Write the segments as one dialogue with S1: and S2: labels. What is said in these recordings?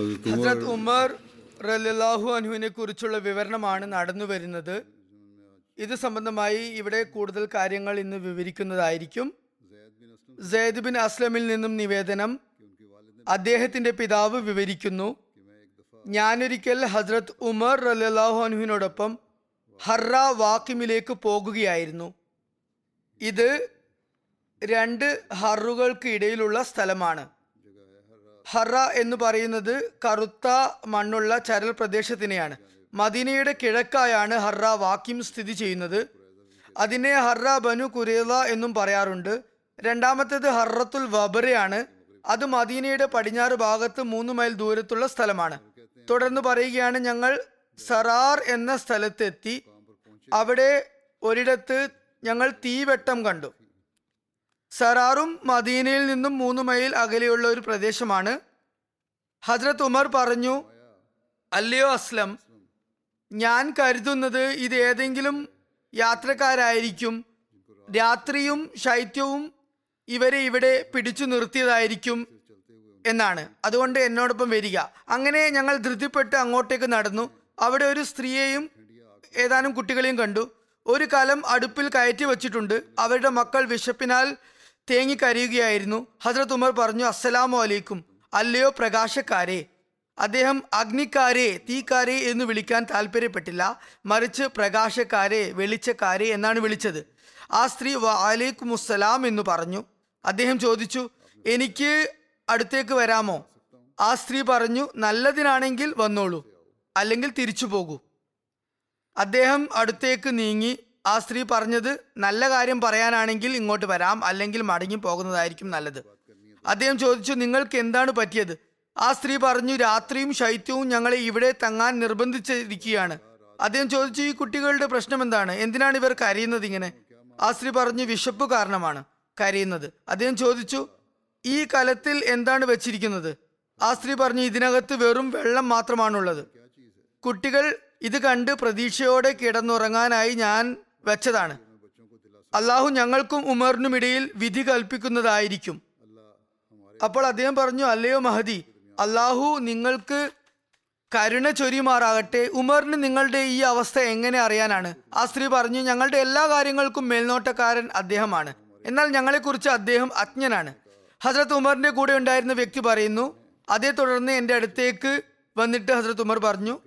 S1: ഹസ്രത് ഉമർ റലാഹു അനുവിനെ കുറിച്ചുള്ള വിവരണമാണ് നടന്നു വരുന്നത്. ഇത് സംബന്ധമായി ഇവിടെ കൂടുതൽ കാര്യങ്ങൾ ഇന്ന് വിവരിക്കുന്നതായിരിക്കും. സെയ്ദ് ബിൻ അസ്ലമിൽ നിന്നും നിവേദനം അദ്ദേഹത്തിന്റെ പിതാവ് വിവരിക്കുന്നു. ഞാനൊരിക്കൽ ഹസ്രത് ഉമർ റലാഹു അനുവിനോടൊപ്പം ഹർറ വാക്കിമിലേക്ക് പോകുകയായിരുന്നു. ഇത് രണ്ട് ഹറുകൾക്ക് ഇടയിലുള്ള സ്ഥലമാണ്. ഹറ എന്ന് പറയുന്നത് കറുത്ത മണ്ണുള്ള ചരൽ പ്രദേശത്തിനെയാണ്. മദീനയുടെ കിഴക്കായാണ് ഹറ വാക്യം സ്ഥിതി ചെയ്യുന്നത്. അതിനെ ഹറ ബനു കുരേല എന്നും പറയാറുണ്ട്. രണ്ടാമത്തേത് ഹറത്തുൽ വബറയാണ് അത് മദീനയുടെ പടിഞ്ഞാറ് ഭാഗത്ത് മൂന്ന് മൈൽ ദൂരത്തുള്ള സ്ഥലമാണ്. തുടർന്ന് പറയുകയാണ് ഞങ്ങൾ സറാർ എന്ന സ്ഥലത്തെത്തി. അവിടെ ഒരിടത്ത് ഞങ്ങൾ തീവെട്ടം കണ്ടു. സറാറും മദീനയിൽ നിന്നും മൂന്ന് മൈൽ അകലെയുള്ള ഒരു പ്രദേശമാണ്. ഹജ്രത് ഉമർ പറഞ്ഞു അല്ലയോ അസ്ലം ഞാൻ കരുതുന്നത് ഇത് ഏതെങ്കിലും യാത്രക്കാരായിരിക്കും. രാത്രിയും ശൈത്യവും ഇവരെ ഇവിടെ പിടിച്ചു നിർത്തിയതായിരിക്കും എന്നാണ്. അതുകൊണ്ട് എന്നോടൊപ്പം വരിക. അങ്ങനെ ഞങ്ങൾ ധൃതിപ്പെട്ട് അങ്ങോട്ടേക്ക് നടന്നു. അവിടെ ഒരു സ്ത്രീയെയും ഏതാനും കുട്ടികളെയും കണ്ടു. ഒരു കലം അടുപ്പിൽ കയറ്റി വച്ചിട്ടുണ്ട്. അവരുടെ മക്കൾ വിശപ്പിനാൽ തേങ്ങിക്കരയുകയായിരുന്നു ഹസ്രത് ഉമർ പറഞ്ഞു അസ്സലാമു അലൈക്കും. അല്ലയോ പ്രകാശക്കാരെ. അദ്ദേഹം അഗ്നിക്കാരെ തീക്കാരെ എന്ന് വിളിക്കാൻ താല്പര്യപ്പെട്ടില്ല മറിച്ച് പ്രകാശക്കാരെ വെളിച്ചക്കാരെ എന്നാണ് വിളിച്ചത്. ആ സ്ത്രീ വാലേക്കും അസ്സലാം എന്ന് പറഞ്ഞു. അദ്ദേഹം ചോദിച്ചു എനിക്ക് അടുത്തേക്ക് വരാമോ? ആ സ്ത്രീ പറഞ്ഞു നല്ലതിനാണെങ്കിൽ വന്നോളൂ. അല്ലെങ്കിൽ തിരിച്ചു പോകൂ അദ്ദേഹം അടുത്തേക്ക് നീങ്ങി ആ സ്ത്രീ പറഞ്ഞത് നല്ല കാര്യം പറയാനാണെങ്കിൽ ഇങ്ങോട്ട് വരാം അല്ലെങ്കിൽ മടങ്ങി പോകുന്നതായിരിക്കും നല്ലത്. അദ്ദേഹം ചോദിച്ചു നിങ്ങൾക്ക് എന്താണ് പറ്റിയത്? ആ സ്ത്രീ പറഞ്ഞു രാത്രിയും ശൈത്യവും ഞങ്ങളെ ഇവിടെ തങ്ങാൻ നിർബന്ധിച്ചിരിക്കുകയാണ്. അദ്ദേഹം ചോദിച്ചു ഈ കുട്ടികളുടെ പ്രശ്നം എന്താണ്? എന്തിനാണ് ഇവർ കരയുന്നത് ഇങ്ങനെ? ആ സ്ത്രീ പറഞ്ഞു വിശപ്പ് കാരണമാണ് കരയുന്നത്. അദ്ദേഹം ചോദിച്ചു ഈ കലത്തിൽ എന്താണ് വെച്ചിരിക്കുന്നത്? ആ സ്ത്രീ പറഞ്ഞു ഇതിനകത്ത് വെറും വെള്ളം മാത്രമാണുള്ളത്. കുട്ടികൾ ഇത് കണ്ട് പ്രതീക്ഷയോടെ കിടന്നുറങ്ങാനായി ഞാൻ വെച്ചതാണ്. അള്ളാഹു ഞങ്ങൾക്കും ഉമറിനും ഇടയിൽ വിധി കൽപ്പിക്കുന്നതായിരിക്കും. അപ്പോൾ അദ്ദേഹം പറഞ്ഞു അല്ലയോ മഹദി അള്ളാഹു നിങ്ങൾക്ക് കരുണ ചൊരിയുമാറാകട്ടെ. ഉമറിന് നിങ്ങളുടെ ഈ അവസ്ഥ എങ്ങനെ അറിയാനാണ്? ആ സ്ത്രീ പറഞ്ഞു ഞങ്ങളുടെ എല്ലാ കാര്യങ്ങൾക്കും മേൽനോട്ടക്കാരൻ അദ്ദേഹമാണ്. എന്നാൽ ഞങ്ങളെക്കുറിച്ച് അദ്ദേഹം അജ്ഞനാണ്. ഹസ്രത്ത് ഉമറിന്റെ കൂടെ ഉണ്ടായിരുന്ന വ്യക്തി പറയുന്നു അതേ തുടർന്ന് എന്റെ അടുത്തേക്ക് വന്നിട്ട് ഹസ്രത്ത് ഉമർ പറഞ്ഞു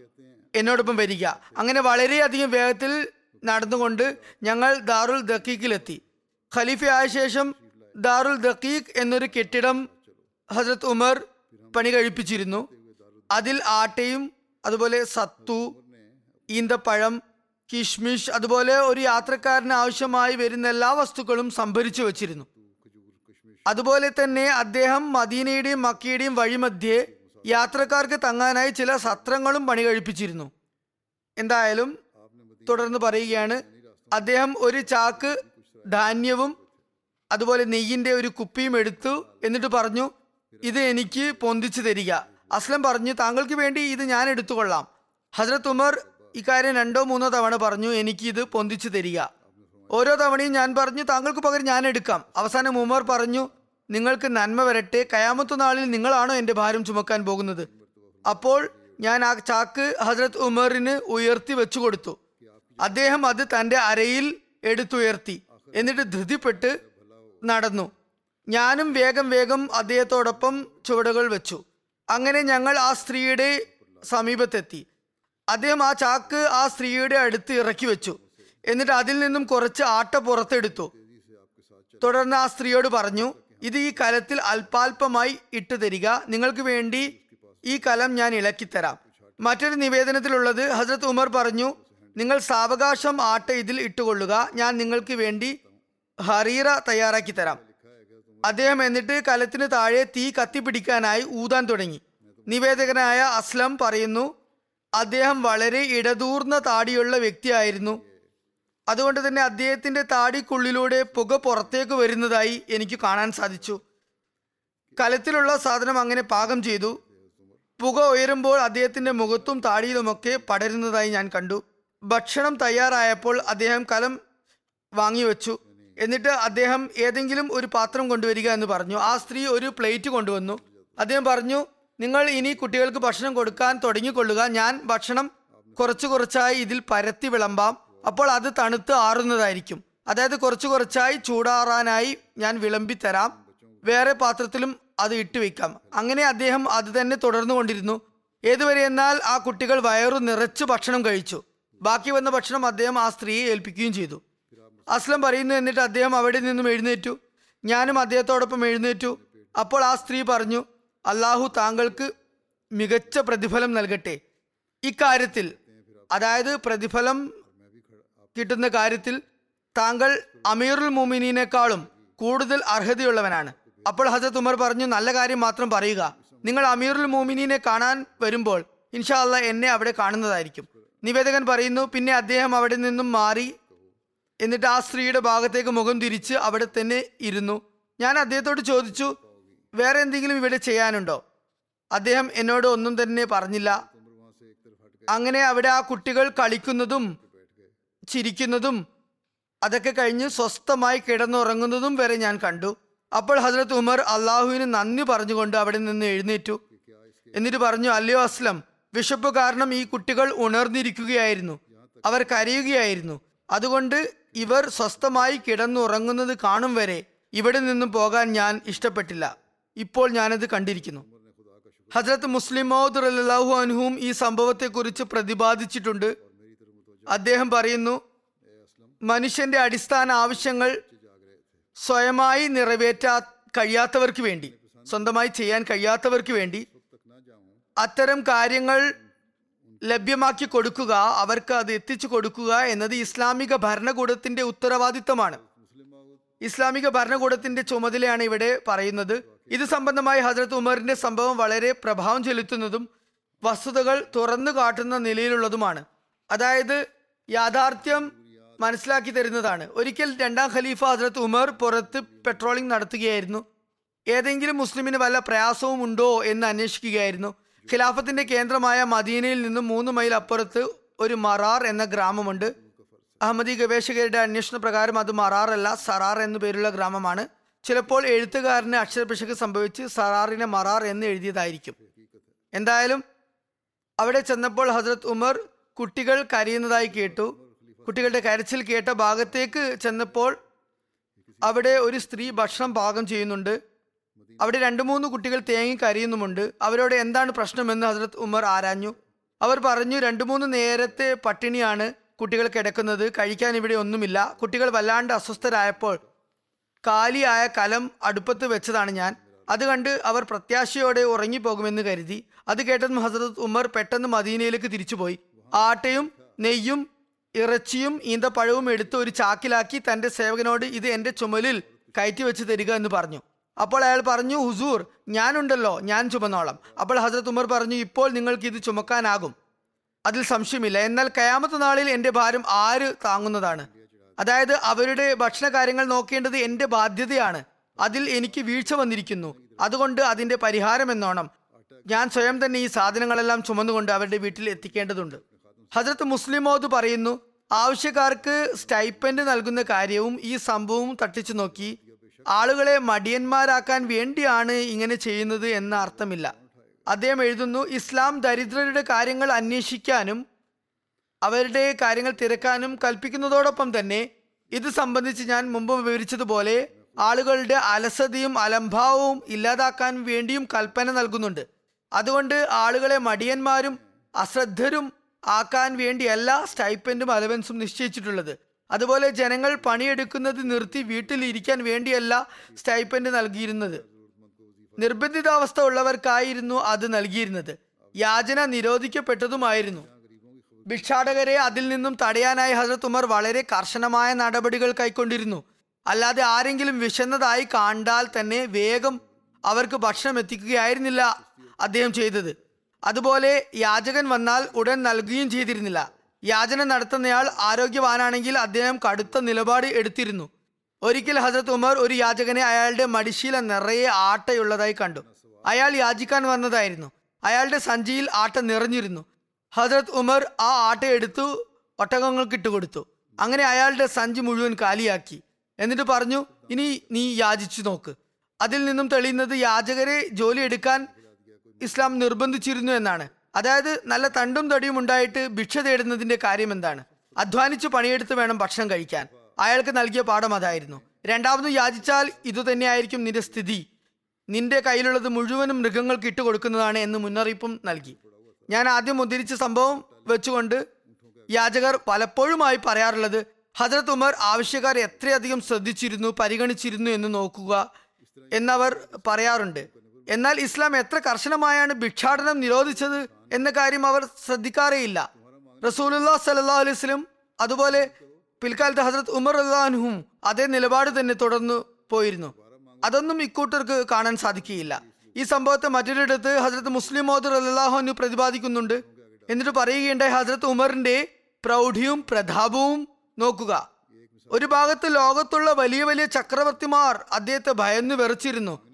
S1: എന്നോടൊപ്പം വരിക. അങ്ങനെ വളരെയധികം വേഗത്തിൽ നടന്നുകൊണ്ട് ഞങ്ങൾ ദാറുൽ ദക്കീക്കിലെത്തി ഖലീഫയായ ശേഷം ദാറുൽ ദക്കീഖ് എന്നൊരു കെട്ടിടം ഹസരത് ഉമർ പണി കഴിപ്പിച്ചിരുന്നു. അതിൽ ആട്ടയും അതുപോലെ സത്തു ഈന്തപ്പഴം കിഷ്മിഷ് അതുപോലെ ഒരു യാത്രക്കാരന് ആവശ്യമായി വരുന്ന എല്ലാ വസ്തുക്കളും സംഭരിച്ചു വച്ചിരുന്നു. അതുപോലെ തന്നെ അദ്ദേഹം മദീനയുടെയും മക്കയുടെയും വഴിമധ്യേ യാത്രക്കാർക്ക് തങ്ങാനായി ചില സത്രങ്ങളും പണി കഴിപ്പിച്ചിരുന്നു. എന്തായാലും തുടർന്ന് പറയുകയാണ് അദ്ദേഹം ഒരു ചാക്ക് ധാന്യവും അതുപോലെ നെയ്യിന്റെ ഒരു കുപ്പിയും എടുത്തു എന്നിട്ട് പറഞ്ഞു ഇത് എനിക്ക് പൊന്തിച്ചു തരിക. അസ്ലം പറഞ്ഞു താങ്കൾക്ക് വേണ്ടി ഇത് ഞാൻ എടുത്തുകൊള്ളാം. ഹസ്രത്ത് ഉമർ ഇക്കാര്യം രണ്ടോ മൂന്നോ തവണ പറഞ്ഞു എനിക്ക് ഇത് പൊന്തിച്ചു തരിക. ഓരോ തവണയും ഞാൻ പറഞ്ഞു താങ്കൾക്ക് പകരം ഞാൻ എടുക്കാം. അവസാനം ഉമർ പറഞ്ഞു നിങ്ങൾക്ക് നന്മ വരട്ടെ കയാമത്തു നാളിൽ നിങ്ങളാണോ എന്റെ ഭാരം ചുമക്കാൻ പോകുന്നത്? അപ്പോൾ ഞാൻ ആ ചാക്ക് ഹസ്രത്ത് ഉമറിന് ഉയർത്തി വെച്ചു കൊടുത്തു. അദ്ദേഹം അത് തന്റെ അരയിൽ എടുത്തുയർത്തി. എന്നിട്ട് ധൃതിപ്പെട്ട് നടന്നു. ഞാനും വേഗം വേഗം അദ്ദേഹത്തോടൊപ്പം ചുവടുകൾ വെച്ചു. അങ്ങനെ ഞങ്ങൾ ആ സ്ത്രീയുടെ സമീപത്തെത്തി. അദ്ദേഹം ആ ചാക്ക് ആ സ്ത്രീയുടെ അടുത്ത് ഇറക്കി വെച്ചു. എന്നിട്ട് അതിൽ നിന്നും കുറച്ച് ആട്ട പുറത്തെടുത്തു. തുടർന്ന് ആ സ്ത്രീയോട് പറഞ്ഞു ഇത് ഈ കലത്തിൽ അല്പാൽപമായി ഇട്ടു തരിക. നിങ്ങൾക്ക് വേണ്ടി ഈ കലം ഞാൻ ഇളക്കിത്തരാം. മറ്റൊരു നിവേദനത്തിലുള്ളത് ഹസരത് ഉമർ പറഞ്ഞു നിങ്ങൾ സാവകാശം ആട്ട ഇതിൽ ഇട്ടുകൊള്ളുക. ഞാൻ നിങ്ങൾക്ക് വേണ്ടി ഹറീറ തയ്യാറാക്കി തരാം. അദ്ദേഹം എന്നിട്ട് കലത്തിന് താഴെ തീ കത്തിപ്പിടിക്കാനായി ഊതാൻ തുടങ്ങി. നിവേദകനായ അസ്ലം പറയുന്നു അദ്ദേഹം വളരെ ഇടതൂർന്ന താടിയുള്ള വ്യക്തിയായിരുന്നു. അതുകൊണ്ട് തന്നെ അദ്ദേഹത്തിന്റെ താടിക്കുള്ളിലൂടെ പുക പുറത്തേക്ക് വരുന്നതായി എനിക്ക് കാണാൻ സാധിച്ചു. കലത്തിലുള്ള സാധനം അങ്ങനെ പാകം ചെയ്തു. പുക ഉയരുമ്പോൾ അദ്ദേഹത്തിന്റെ മുഖത്തും താടിയിലുമൊക്കെ പടരുന്നതായി ഞാൻ കണ്ടു. ഭക്ഷണം തയ്യാറായപ്പോൾ അദ്ദേഹം കലം വാങ്ങിവെച്ചു. എന്നിട്ട് അദ്ദേഹം ഏതെങ്കിലും ഒരു പാത്രം കൊണ്ടുവരിക എന്ന് പറഞ്ഞു. ആ സ്ത്രീ ഒരു പ്ലേറ്റ് കൊണ്ടുവന്നു. അദ്ദേഹം പറഞ്ഞു നിങ്ങൾ ഇനി കുട്ടികൾക്ക് ഭക്ഷണം കൊടുക്കാൻ തുടങ്ങിക്കൊള്ളുക. ഞാൻ ഭക്ഷണം കുറച്ച് കുറച്ചായി ഇതിൽ പരത്തി വിളമ്പാം. അപ്പോൾ അത് തണുത്ത് ആറുന്നതായിരിക്കും. അതായത് കുറച്ച് കുറച്ചായി ചൂടാറാനായി ഞാൻ വിളമ്പി തരാം. വേറെ പാത്രത്തിലും അത് ഇട്ട് വെക്കാം. അങ്ങനെ അദ്ദേഹം അത് തന്നെ തുടർന്നു കൊണ്ടിരുന്നു ഏതുവരെ എന്നാൽ ആ കുട്ടികൾ വയറു നിറച്ച് ഭക്ഷണം കഴിച്ചു. ബാക്കി വന്ന ഭക്ഷണം അദ്ദേഹം ആ സ്ത്രീയെ ഏൽപ്പിക്കുകയും ചെയ്തു. അസ്ലം പറയുന്നു എന്നിട്ട് അദ്ദേഹം അവിടെ നിന്നും എഴുന്നേറ്റു. ഞാനും അദ്ദേഹത്തോടൊപ്പം എഴുന്നേറ്റു. അപ്പോൾ ആ സ്ത്രീ പറഞ്ഞു അള്ളാഹു താങ്കൾക്ക് മികച്ച പ്രതിഫലം നൽകട്ടെ. ഇക്കാര്യത്തിൽ അതായത് പ്രതിഫലം കിട്ടുന്ന കാര്യത്തിൽ താങ്കൾ അമീറുൽ മുമിനീനേക്കാളും കൂടുതൽ അർഹതയുള്ളവനാണ്. അപ്പോൾ ഹസത്ത് ഉമർ പറഞ്ഞു നല്ല കാര്യം മാത്രം പറയുക. നിങ്ങൾ അമീറുൽ മോമിനീനെ കാണാൻ വരുമ്പോൾ ഇൻഷാ അല്ല എന്നെ അവിടെ കാണുന്നതായിരിക്കും. നിവേദകൻ പറയുന്നു പിന്നെ അദ്ദേഹം അവിടെ നിന്നും മാറി എന്നിട്ട് ആ സ്ത്രീയുടെ ഭാഗത്തേക്ക് മുഖം തിരിച്ച് അവിടെ തന്നെ ഇരുന്നു. ഞാൻ അദ്ദേഹത്തോട് ചോദിച്ചു വേറെ എന്തെങ്കിലും ഇവിടെ ചെയ്യാനുണ്ടോ? അദ്ദേഹം എന്നോട് ഒന്നും തന്നെ പറഞ്ഞില്ല. അങ്ങനെ അവിടെ ആ കുട്ടികൾ കളിക്കുന്നതും ചിരിക്കുന്നതും അതൊക്കെ കഴിഞ്ഞ് സ്വസ്ഥമായി കിടന്നുറങ്ങുന്നതും വരെ ഞാൻ കണ്ടു. അപ്പോൾ ഹസരത്ത് ഉമർ അള്ളാഹുവിന് നന്ദി പറഞ്ഞുകൊണ്ട് അവിടെ നിന്ന് എഴുന്നേറ്റു. എന്നിട്ട് പറഞ്ഞു അല്ലയോ അസ്ലം വിശപ്പ് കാരണം ഈ കുട്ടികൾ ഉണർന്നിരിക്കുകയായിരുന്നു. അവർ കരയുകയായിരുന്നു. അതുകൊണ്ട് ഇവർ സ്വസ്ഥമായി കിടന്നുറങ്ങുന്നത് കാണും വരെ ഇവിടെ നിന്നും പോകാൻ ഞാൻ ഇഷ്ടപ്പെട്ടില്ല. ഇപ്പോൾ ഞാനത് കണ്ടിരിക്കുന്നു. ഹജ്രത്ത് മുസ്ലിം മൗദ് റലാഹു അനുഹും ഈ സംഭവത്തെക്കുറിച്ച് പ്രതിപാദിച്ചിട്ടുണ്ട്. അദ്ദേഹം പറയുന്നു മനുഷ്യന്റെ അടിസ്ഥാന ആവശ്യങ്ങൾ സ്വയമായി നിറവേറ്റാ കഴിയാത്തവർക്ക് വേണ്ടി സ്വന്തമായി ചെയ്യാൻ കഴിയാത്തവർക്ക് വേണ്ടി അത്തരം കാര്യങ്ങൾ ലഭ്യമാക്കി കൊടുക്കുക അവർക്ക് അത് എത്തിച്ചു കൊടുക്കുക എന്നത് ഇസ്ലാമിക ഭരണകൂടത്തിന്റെ ഉത്തരവാദിത്തമാണ്. ഇസ്ലാമിക ഭരണകൂടത്തിന്റെ ചുമതലയാണ് ഇവിടെ പറയുന്നത്. ഇത് സംബന്ധമായി ഹജറത്ത് ഉമറിന്റെ സംഭവം വളരെ പ്രഭാവം ചെലുത്തുന്നതും വസ്തുതകൾ തുറന്നു കാട്ടുന്ന നിലയിലുള്ളതുമാണ്. അതായത് യാഥാർത്ഥ്യം മനസ്സിലാക്കി തരുന്നതാണ്. ഒരിക്കൽ രണ്ടാം ഖലീഫ ഹജറത്ത് ഉമർ പുറത്ത് പെട്രോളിംഗ് നടത്തുകയായിരുന്നു. ഏതെങ്കിലും മുസ്ലിമിന് വല്ല പ്രയാസവും ഉണ്ടോ എന്ന് അന്വേഷിക്കുകയായിരുന്നു. ഖിലാഫത്തിന്റെ കേന്ദ്രമായ മദീനയിൽ നിന്നും മൂന്ന് മൈൽ അപ്പുറത്ത് ഒരു മറാർ എന്ന ഗ്രാമമുണ്ട്. അഹമ്മദി ഗവേഷകരുടെ അന്വേഷണ പ്രകാരം അത് മറാർ അല്ല സറാർ എന്നു പേരുള്ള ഗ്രാമമാണ്. ചിലപ്പോൾ എഴുത്തുകാരന് അക്ഷരപിശക് സംഭവിച്ച് സറാറിനെ മറാർ എന്ന് എഴുതിയതായിരിക്കും. എന്തായാലും അവിടെ ചെന്നപ്പോൾ ഹസ്രത് ഉമർ കുട്ടികൾ കരയുന്നതായി കേട്ടു. കുട്ടികളുടെ കരച്ചിൽ കേട്ട ഭാഗത്തേക്ക് ചെന്നപ്പോൾ അവിടെ ഒരു സ്ത്രീ ഭക്ഷണം പാകം ചെയ്യുന്നുണ്ട്. അവിടെ രണ്ടു മൂന്ന് കുട്ടികൾ തേങ്ങി കരയുന്നുമുണ്ട്. അവരോട് എന്താണ് പ്രശ്നമെന്ന് ഹസ്രത് ഉമർ ആരാഞ്ഞു. അവർ പറഞ്ഞു രണ്ടു മൂന്ന് നേരത്തെ പട്ടിണിയാണ് കുട്ടികൾ കിടക്കുന്നത്. കഴിക്കാൻ ഇവിടെ ഒന്നുമില്ല. കുട്ടികൾ വല്ലാണ്ട് അസ്വസ്ഥരായപ്പോൾ കാലിയായ കലം അടുപ്പത്ത് വെച്ചതാണ് ഞാൻ. അത് കണ്ട് അവർ പ്രത്യാശയോടെ ഉറങ്ങിപ്പോകുമെന്ന് കരുതി. അത് കേട്ടതും ഹസരത് ഉമർ പെട്ടെന്ന് മദീനയിലേക്ക് തിരിച്ചുപോയി. ആട്ടയും നെയ്യും ഇറച്ചിയും ഈന്തപ്പഴവും എടുത്ത് ഒരു ചാക്കിലാക്കി തന്റെ സേവകനോട് ഇത് എന്റെ ചുമലിൽ കയറ്റി വെച്ച് തരിക എന്ന് പറഞ്ഞു. അപ്പോൾ അയാൾ പറഞ്ഞു ഹുസൂർ ഞാനുണ്ടല്ലോ ഞാൻ ചുമന്നോളാം. അപ്പോൾ ഹസരത് ഉമർ പറഞ്ഞു ഇപ്പോൾ നിങ്ങൾക്ക് ഇത് ചുമക്കാനാകും. അതിൽ സംശയമില്ല. എന്നാൽ കയാമത്ത് നാളിൽ എന്റെ ഭാരം ആര് താങ്ങുന്നതാണ്? അതായത് അവരുടെ ഭക്ഷണ കാര്യങ്ങൾ നോക്കേണ്ടത് എന്റെ ബാധ്യതയാണ്. അതിൽ എനിക്ക് വീഴ്ച വന്നിരിക്കുന്നു. അതുകൊണ്ട് അതിന്റെ പരിഹാരം എന്നോണം. ഞാൻ സ്വയം തന്നെ ഈ സാധനങ്ങളെല്ലാം ചുമന്നുകൊണ്ട് അവരുടെ വീട്ടിൽ എത്തിക്കേണ്ടതുണ്ട്. ഹജരത്ത് മുസ്ലിമോദ് പറയുന്നു ആവശ്യക്കാർക്ക് സ്റ്റൈപ്പൻഡ് നൽകുന്ന കാര്യവും ഈ സംഭവവും തട്ടിച്ചു നോക്കി ആളുകളെ മടിയന്മാരാക്കാൻ വേണ്ടിയാണ് ഇങ്ങനെ ചെയ്യുന്നത് എന്ന അർത്ഥമില്ല. അദ്ദേഹം എഴുതുന്നു ഇസ്ലാം ദരിദ്രരുടെ കാര്യങ്ങൾ അന്വേഷിക്കാനും അവരുടെ കാര്യങ്ങൾ തിരക്കാനും കൽപ്പിക്കുന്നതോടൊപ്പം തന്നെ ഇത് സംബന്ധിച്ച് ഞാൻ മുമ്പ് വിവരിച്ചതുപോലെ ആളുകളുടെ അലസതയും അലംഭാവവും ഇല്ലാതാക്കാൻ വേണ്ടിയും കൽപ്പന നൽകുന്നുണ്ട്. അതുകൊണ്ട് ആളുകളെ മടിയന്മാരും അശ്രദ്ധരും ആക്കാൻ വേണ്ടിയല്ല സ്റ്റൈപ്പൻഡും അലവൻസും നിശ്ചയിച്ചിട്ടുള്ളത്. അതുപോലെ ജനങ്ങൾ പണിയെടുക്കുന്നത് നിർത്തി വീട്ടിലിരിക്കാൻ വേണ്ടിയല്ല സ്റ്റൈപ്പൻഡ് നൽകിയിരുന്നത്. നിർബന്ധിതാവസ്ഥ ഉള്ളവർക്കായിരുന്നു അത് നൽകിയിരുന്നത്. യാചന നിരോധിക്കപ്പെട്ടതുമായിരുന്നു. ഭിക്ഷാടകരെ അതിൽ നിന്നും തടയാനായി ഹസരത് ഉമർ വളരെ കർശനമായ നടപടികൾ കൈക്കൊണ്ടിരുന്നു. അല്ലാതെ ആരെങ്കിലും വിശന്നതായി കണ്ടാൽ തന്നെ വേഗം അവർക്ക് ഭക്ഷണം എത്തിക്കുകയായിരുന്നില്ല അദ്ദേഹം ചെയ്തത്. അതുപോലെ യാചകൻ വന്നാൽ ഉടൻ നൽകുകയും ചെയ്തിരുന്നില്ല. യാചന നടത്തുന്നയാൾ ആരോഗ്യവാനാണെങ്കിൽ അദ്ദേഹം കടുത്ത നിലപാട് എടുത്തിരുന്നു. ഒരിക്കൽ ഹസരത്ത് ഉമർ ഒരു യാചകനെ അയാളുടെ മടിശീല നിറയെ ആട്ടയുള്ളതായി കണ്ടു. അയാൾ യാചിക്കാൻ വന്നതായിരുന്നു. അയാളുടെ സഞ്ചിയിൽ ആട്ട നിറഞ്ഞിരുന്നു. ഹസരത്ത് ഉമർ ആ ആട്ട എടുത്തു ഒട്ടകങ്ങൾക്ക് ഇട്ടുകൊടുത്തു അങ്ങനെ അയാളുടെ സഞ്ചി മുഴുവൻ കാലിയാക്കി. എന്നിട്ട് പറഞ്ഞു ഇനി നീ യാചിച്ചു നോക്ക്. അതിൽ നിന്നും തെളിയുന്നത് യാചകരെ ജോലി എടുക്കാൻ ഇസ്ലാം നിർബന്ധിച്ചിരുന്നു എന്നാണ്. അതായത് നല്ല തണ്ടും തടിയും ഉണ്ടായിട്ട് ഭിക്ഷ തേടുന്നതിന്റെ കാര്യം എന്താണ്? അധ്വാനിച്ച് പണിയെടുത്ത് വേണം ഭക്ഷണം കഴിക്കാൻ. അയാൾക്ക് നൽകിയ പാഠം അതായിരുന്നു. രണ്ടാമത് യാചിച്ചാൽ ഇതുതന്നെയായിരിക്കും നിന്റെ സ്ഥിതി. നിന്റെ കയ്യിലുള്ളത് മുഴുവനും മൃഗങ്ങൾക്ക് ഇട്ട് കൊടുക്കുന്നതാണ് എന്ന് മുന്നറിയിപ്പും നൽകി. ഞാൻ ആദ്യം ഉദ്ധരിച്ച സംഭവം വെച്ചുകൊണ്ട് യാചകർ പലപ്പോഴുമായി പറയാറുള്ളത് ഹജറത് ഉമർ ആവശ്യക്കാർ എത്രയധികം ശ്രദ്ധിച്ചിരുന്നു പരിഗണിച്ചിരുന്നു എന്ന് നോക്കുക എന്നവർ പറയാറുണ്ട്. എന്നാൽ ഇസ്ലാം എത്ര കർശനമായാണ് ഭിക്ഷാടനം നിരോധിച്ചത്? എന്ന കാര്യം അവർ ശ്രദ്ധിക്കാറേയില്ല. റസൂലുല്ലാ സല്ലാ അലൈഹി വസല്ലം അതുപോലെ പിൽക്കാലത്ത് ഹസരത് ഉമർ അള്ളാഹും അതേ നിലപാട് തന്നെ തുടർന്നു പോയിരുന്നു. അതൊന്നും ഇക്കൂട്ടർക്ക് കാണാൻ സാധിക്കുകയില്ല. ഈ സംഭവത്തെ മറ്റൊരിടത്ത് ഹസരത്ത് മുസ്ലിം മോദർ അള്ളാഹുനു പ്രതിപാദിക്കുന്നുണ്ട്. എന്നിട്ട് പറയുകയുണ്ടായി ഹസരത്ത് ഉമറിന്റെ പ്രൗഢിയും പ്രതാപവും നോക്കുക. ഒരു ഭാഗത്ത് ലോകത്തുള്ള വലിയ വലിയ ചക്രവർത്തിമാർ അദ്ദേഹത്തെ ഭയന്ന് വെറച്ചിരുന്നു.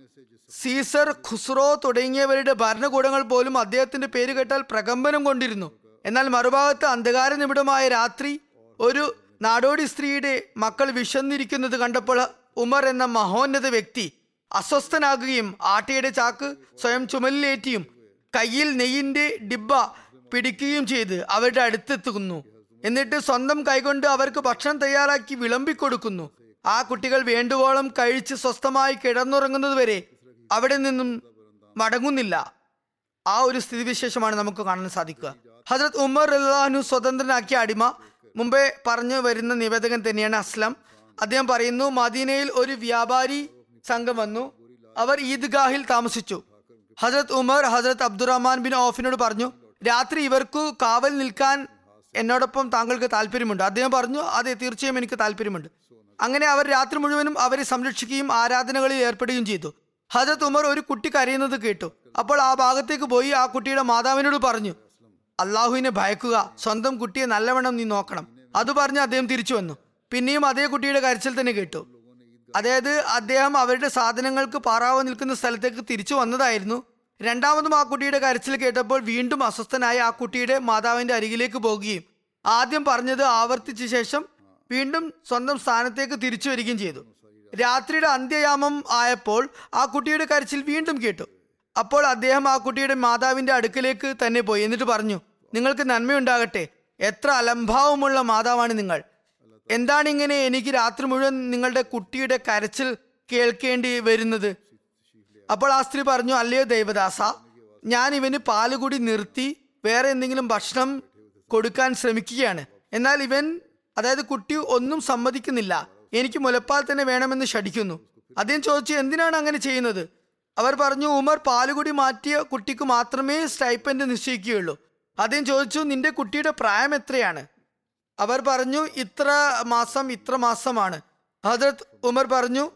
S1: സീസർ ഖുസ്രോ തുടങ്ങിയവരുടെ ഭരണകൂടങ്ങൾ പോലും അദ്ദേഹത്തിന്റെ പേര് കേട്ടാൽ പ്രകമ്പനം കൊണ്ടിരുന്നു. എന്നാൽ മറുഭാഗത്ത് അന്ധകാര നിമിടമായ രാത്രി ഒരു നാടോടി സ്ത്രീയുടെ മക്കൾ വിശന്നിരിക്കുന്നത് കണ്ടപ്പോൾ ഉമർ എന്ന മഹോന്നത വ്യക്തി അസ്വസ്ഥനാകുകയും ആട്ടയുടെ ചാക്ക് സ്വയം ചുമലിലേറ്റിയും കയ്യിൽ നെയ്യിന്റെ ഡിബ്ബ പിടിക്കുകയും ചെയ്ത് അവരുടെ അടുത്തെത്തുന്നു. എന്നിട്ട് സ്വന്തം കൈകൊണ്ട് അവർക്ക് ഭക്ഷണം തയ്യാറാക്കി വിളമ്പിക്കൊടുക്കുന്നു. ആ കുട്ടികൾ വേണ്ടുവോളം കഴിച്ച് സ്വസ്ഥമായി കിടന്നുറങ്ങുന്നത് വരെ അവിടെ നിന്നും മടങ്ങുന്നില്ല. ആ ഒരു സ്ഥിതിവിശേഷമാണ് നമുക്ക് കാണാൻ സാധിക്കുക. ഹജ്രത് ഉമർ അള്ളാഹു സ്വതന്ത്രനാക്കിയ അടിമ മുമ്പേ പറഞ്ഞു വരുന്ന നിവേദകൻ തന്നെയാണ് അസ്ലം. അദ്ദേഹം പറയുന്നു മദീനയിൽ ഒരു വ്യാപാരി സംഘം വന്നു. അവർ ഈദ്ഗാഹിൽ താമസിച്ചു. ഹജ്രത് ഉമർ ഹജ്രത് അബ്ദുറഹ്മാൻ ബിൻ ഓഫിനോട് പറഞ്ഞു രാത്രി ഇവർക്കു കാവൽ നിൽക്കാൻ എന്നോടൊപ്പം താങ്കൾക്ക് താല്പര്യമുണ്ട് അദ്ദേഹം പറഞ്ഞു അതെ തീർച്ചയായും എനിക്ക് താല്പര്യമുണ്ട് അങ്ങനെ അവർ രാത്രി മുഴുവനും അവരെ സംരക്ഷിക്കുകയും ആരാധനകളിൽ ഏർപ്പെടുകയും ചെയ്തു. ഹജരത് ഉമർ ഒരു കുട്ടി കരയുന്നത് കേട്ടു. അപ്പോൾ ആ ഭാഗത്തേക്ക് പോയി ആ കുട്ടിയുടെ മാതാവിനോട് പറഞ്ഞു അള്ളാഹുവിനെ ഭയക്കുക സ്വന്തം കുട്ടിയെ നല്ലവണ്ണം നീ നോക്കണം. അത് പറഞ്ഞ് അദ്ദേഹം തിരിച്ചു വന്നു. പിന്നെയും അതേ കുട്ടിയുടെ കരച്ചിൽ തന്നെ കേട്ടു. അതായത് അദ്ദേഹം അവരുടെ സാധനങ്ങൾക്ക് പാറാവ് നിൽക്കുന്ന സ്ഥലത്തേക്ക് തിരിച്ചു വന്നതായിരുന്നു. രണ്ടാമതും ആ കുട്ടിയുടെ കരച്ചിൽ കേട്ടപ്പോൾ വീണ്ടും അസ്വസ്ഥനായ ആ കുട്ടിയുടെ മാതാവിന്റെ അരികിലേക്ക് പോകുകയും ആദ്യം പറഞ്ഞത് ആവർത്തിച്ച ശേഷം വീണ്ടും സ്വന്തം സ്ഥാനത്തേക്ക് തിരിച്ചു വരികയും ചെയ്തു. രാത്രിയുടെ അന്ത്യയാമം ആയപ്പോൾ ആ കുട്ടിയുടെ കരച്ചിൽ വീണ്ടും കേട്ടു. അപ്പോൾ അദ്ദേഹം ആ കുട്ടിയുടെ മാതാവിന്റെ അടുക്കലേക്ക് തന്നെ പോയി. എന്നിട്ട് പറഞ്ഞു നിങ്ങൾക്ക് നന്മയുണ്ടാകട്ടെ. എത്ര അലംഭാവമുള്ള മാതാവാണ് നിങ്ങൾ. എന്താണ് ഇങ്ങനെ എനിക്ക് രാത്രി മുഴുവൻ നിങ്ങളുടെ കുട്ടിയുടെ കരച്ചിൽ കേൾക്കേണ്ടി വരുന്നത്? അപ്പോൾ ആ സ്ത്രീ പറഞ്ഞു അല്ലയോ ദൈവദാസ ഞാൻ ഇവന് പാൽ കൂടി നിർത്തി വേറെ എന്തെങ്കിലും ഭക്ഷണം കൊടുക്കാൻ ശ്രമിക്കുകയാണ്. എന്നാൽ ഇവൻ അതായത് കുട്ടി ഒന്നും സമ്മതിക്കുന്നില്ല. എനിക്ക് മുലപ്പാൽ തന്നെ വേണമെന്ന് ശഠിക്കുന്നു. അദ്ദേഹം ചോദിച്ചു എന്തിനാണ് അങ്ങനെ ചെയ്യുന്നത്? അവർ പറഞ്ഞു ഉമർ പാലുകുടി മാറ്റിയ കുട്ടിക്ക് മാത്രമേ സ്റ്റൈപ്പൻഡ് നിശ്ചയിക്കുകയുള്ളൂ. അദ്ദേഹം ചോദിച്ചു നിന്റെ കുട്ടിയുടെ പ്രായം എത്രയാണ്? അവർ പറഞ്ഞു ഇത്ര മാസം ഇത്ര മാസമാണ്. ഹജരത് ഉമർ പറഞ്ഞു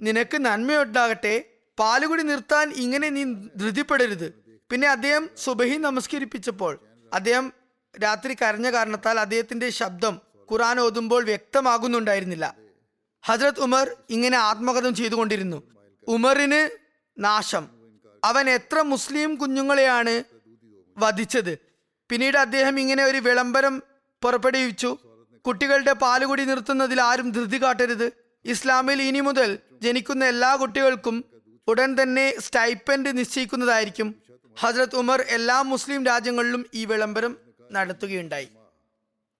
S1: നിനക്ക് നന്മയുണ്ടാകട്ടെ പാലുകുടി നിർത്താൻ ഇങ്ങനെ നീ ധൃതിപ്പെടരുത്. പിന്നെ അദ്ദേഹം സുബഹി നമസ്കരിപ്പിച്ചപ്പോൾ അദ്ദേഹം രാത്രി കരഞ്ഞ കാരണത്താൽ അദ്ദേഹത്തിന്റെ ശബ്ദം ഖുറാൻ ഓതുമ്പോൾ വ്യക്തമാകുന്നുണ്ടായിരുന്നില്ല. ഹജരത് ഉമർ ഇങ്ങനെ ആത്മകഥം ചെയ്തുകൊണ്ടിരുന്നു. ഉമറിന് നാശം. അവൻ എത്ര മുസ്ലിം കുഞ്ഞുങ്ങളെയാണ് വധിച്ചത്. പിന്നീട് അദ്ദേഹം ഇങ്ങനെ ഒരു വിളംബരം പുറപ്പെടുവിച്ചു. കുട്ടികളുടെ പാലുകുടി നിർത്തുന്നതിൽ ആരും ധൃതി കാട്ടരുത്. ഇസ്ലാമിൽ ഇനി മുതൽ ജനിക്കുന്ന എല്ലാ കുട്ടികൾക്കും ഉടൻ തന്നെ സ്റ്റൈപ്പൻഡ് നിശ്ചയിക്കുന്നതായിരിക്കും. ഹജ്രത് ഉമർ എല്ലാ മുസ്ലിം രാജ്യങ്ങളിലും ഈ വിളംബരം നടത്തുകയുണ്ടായി.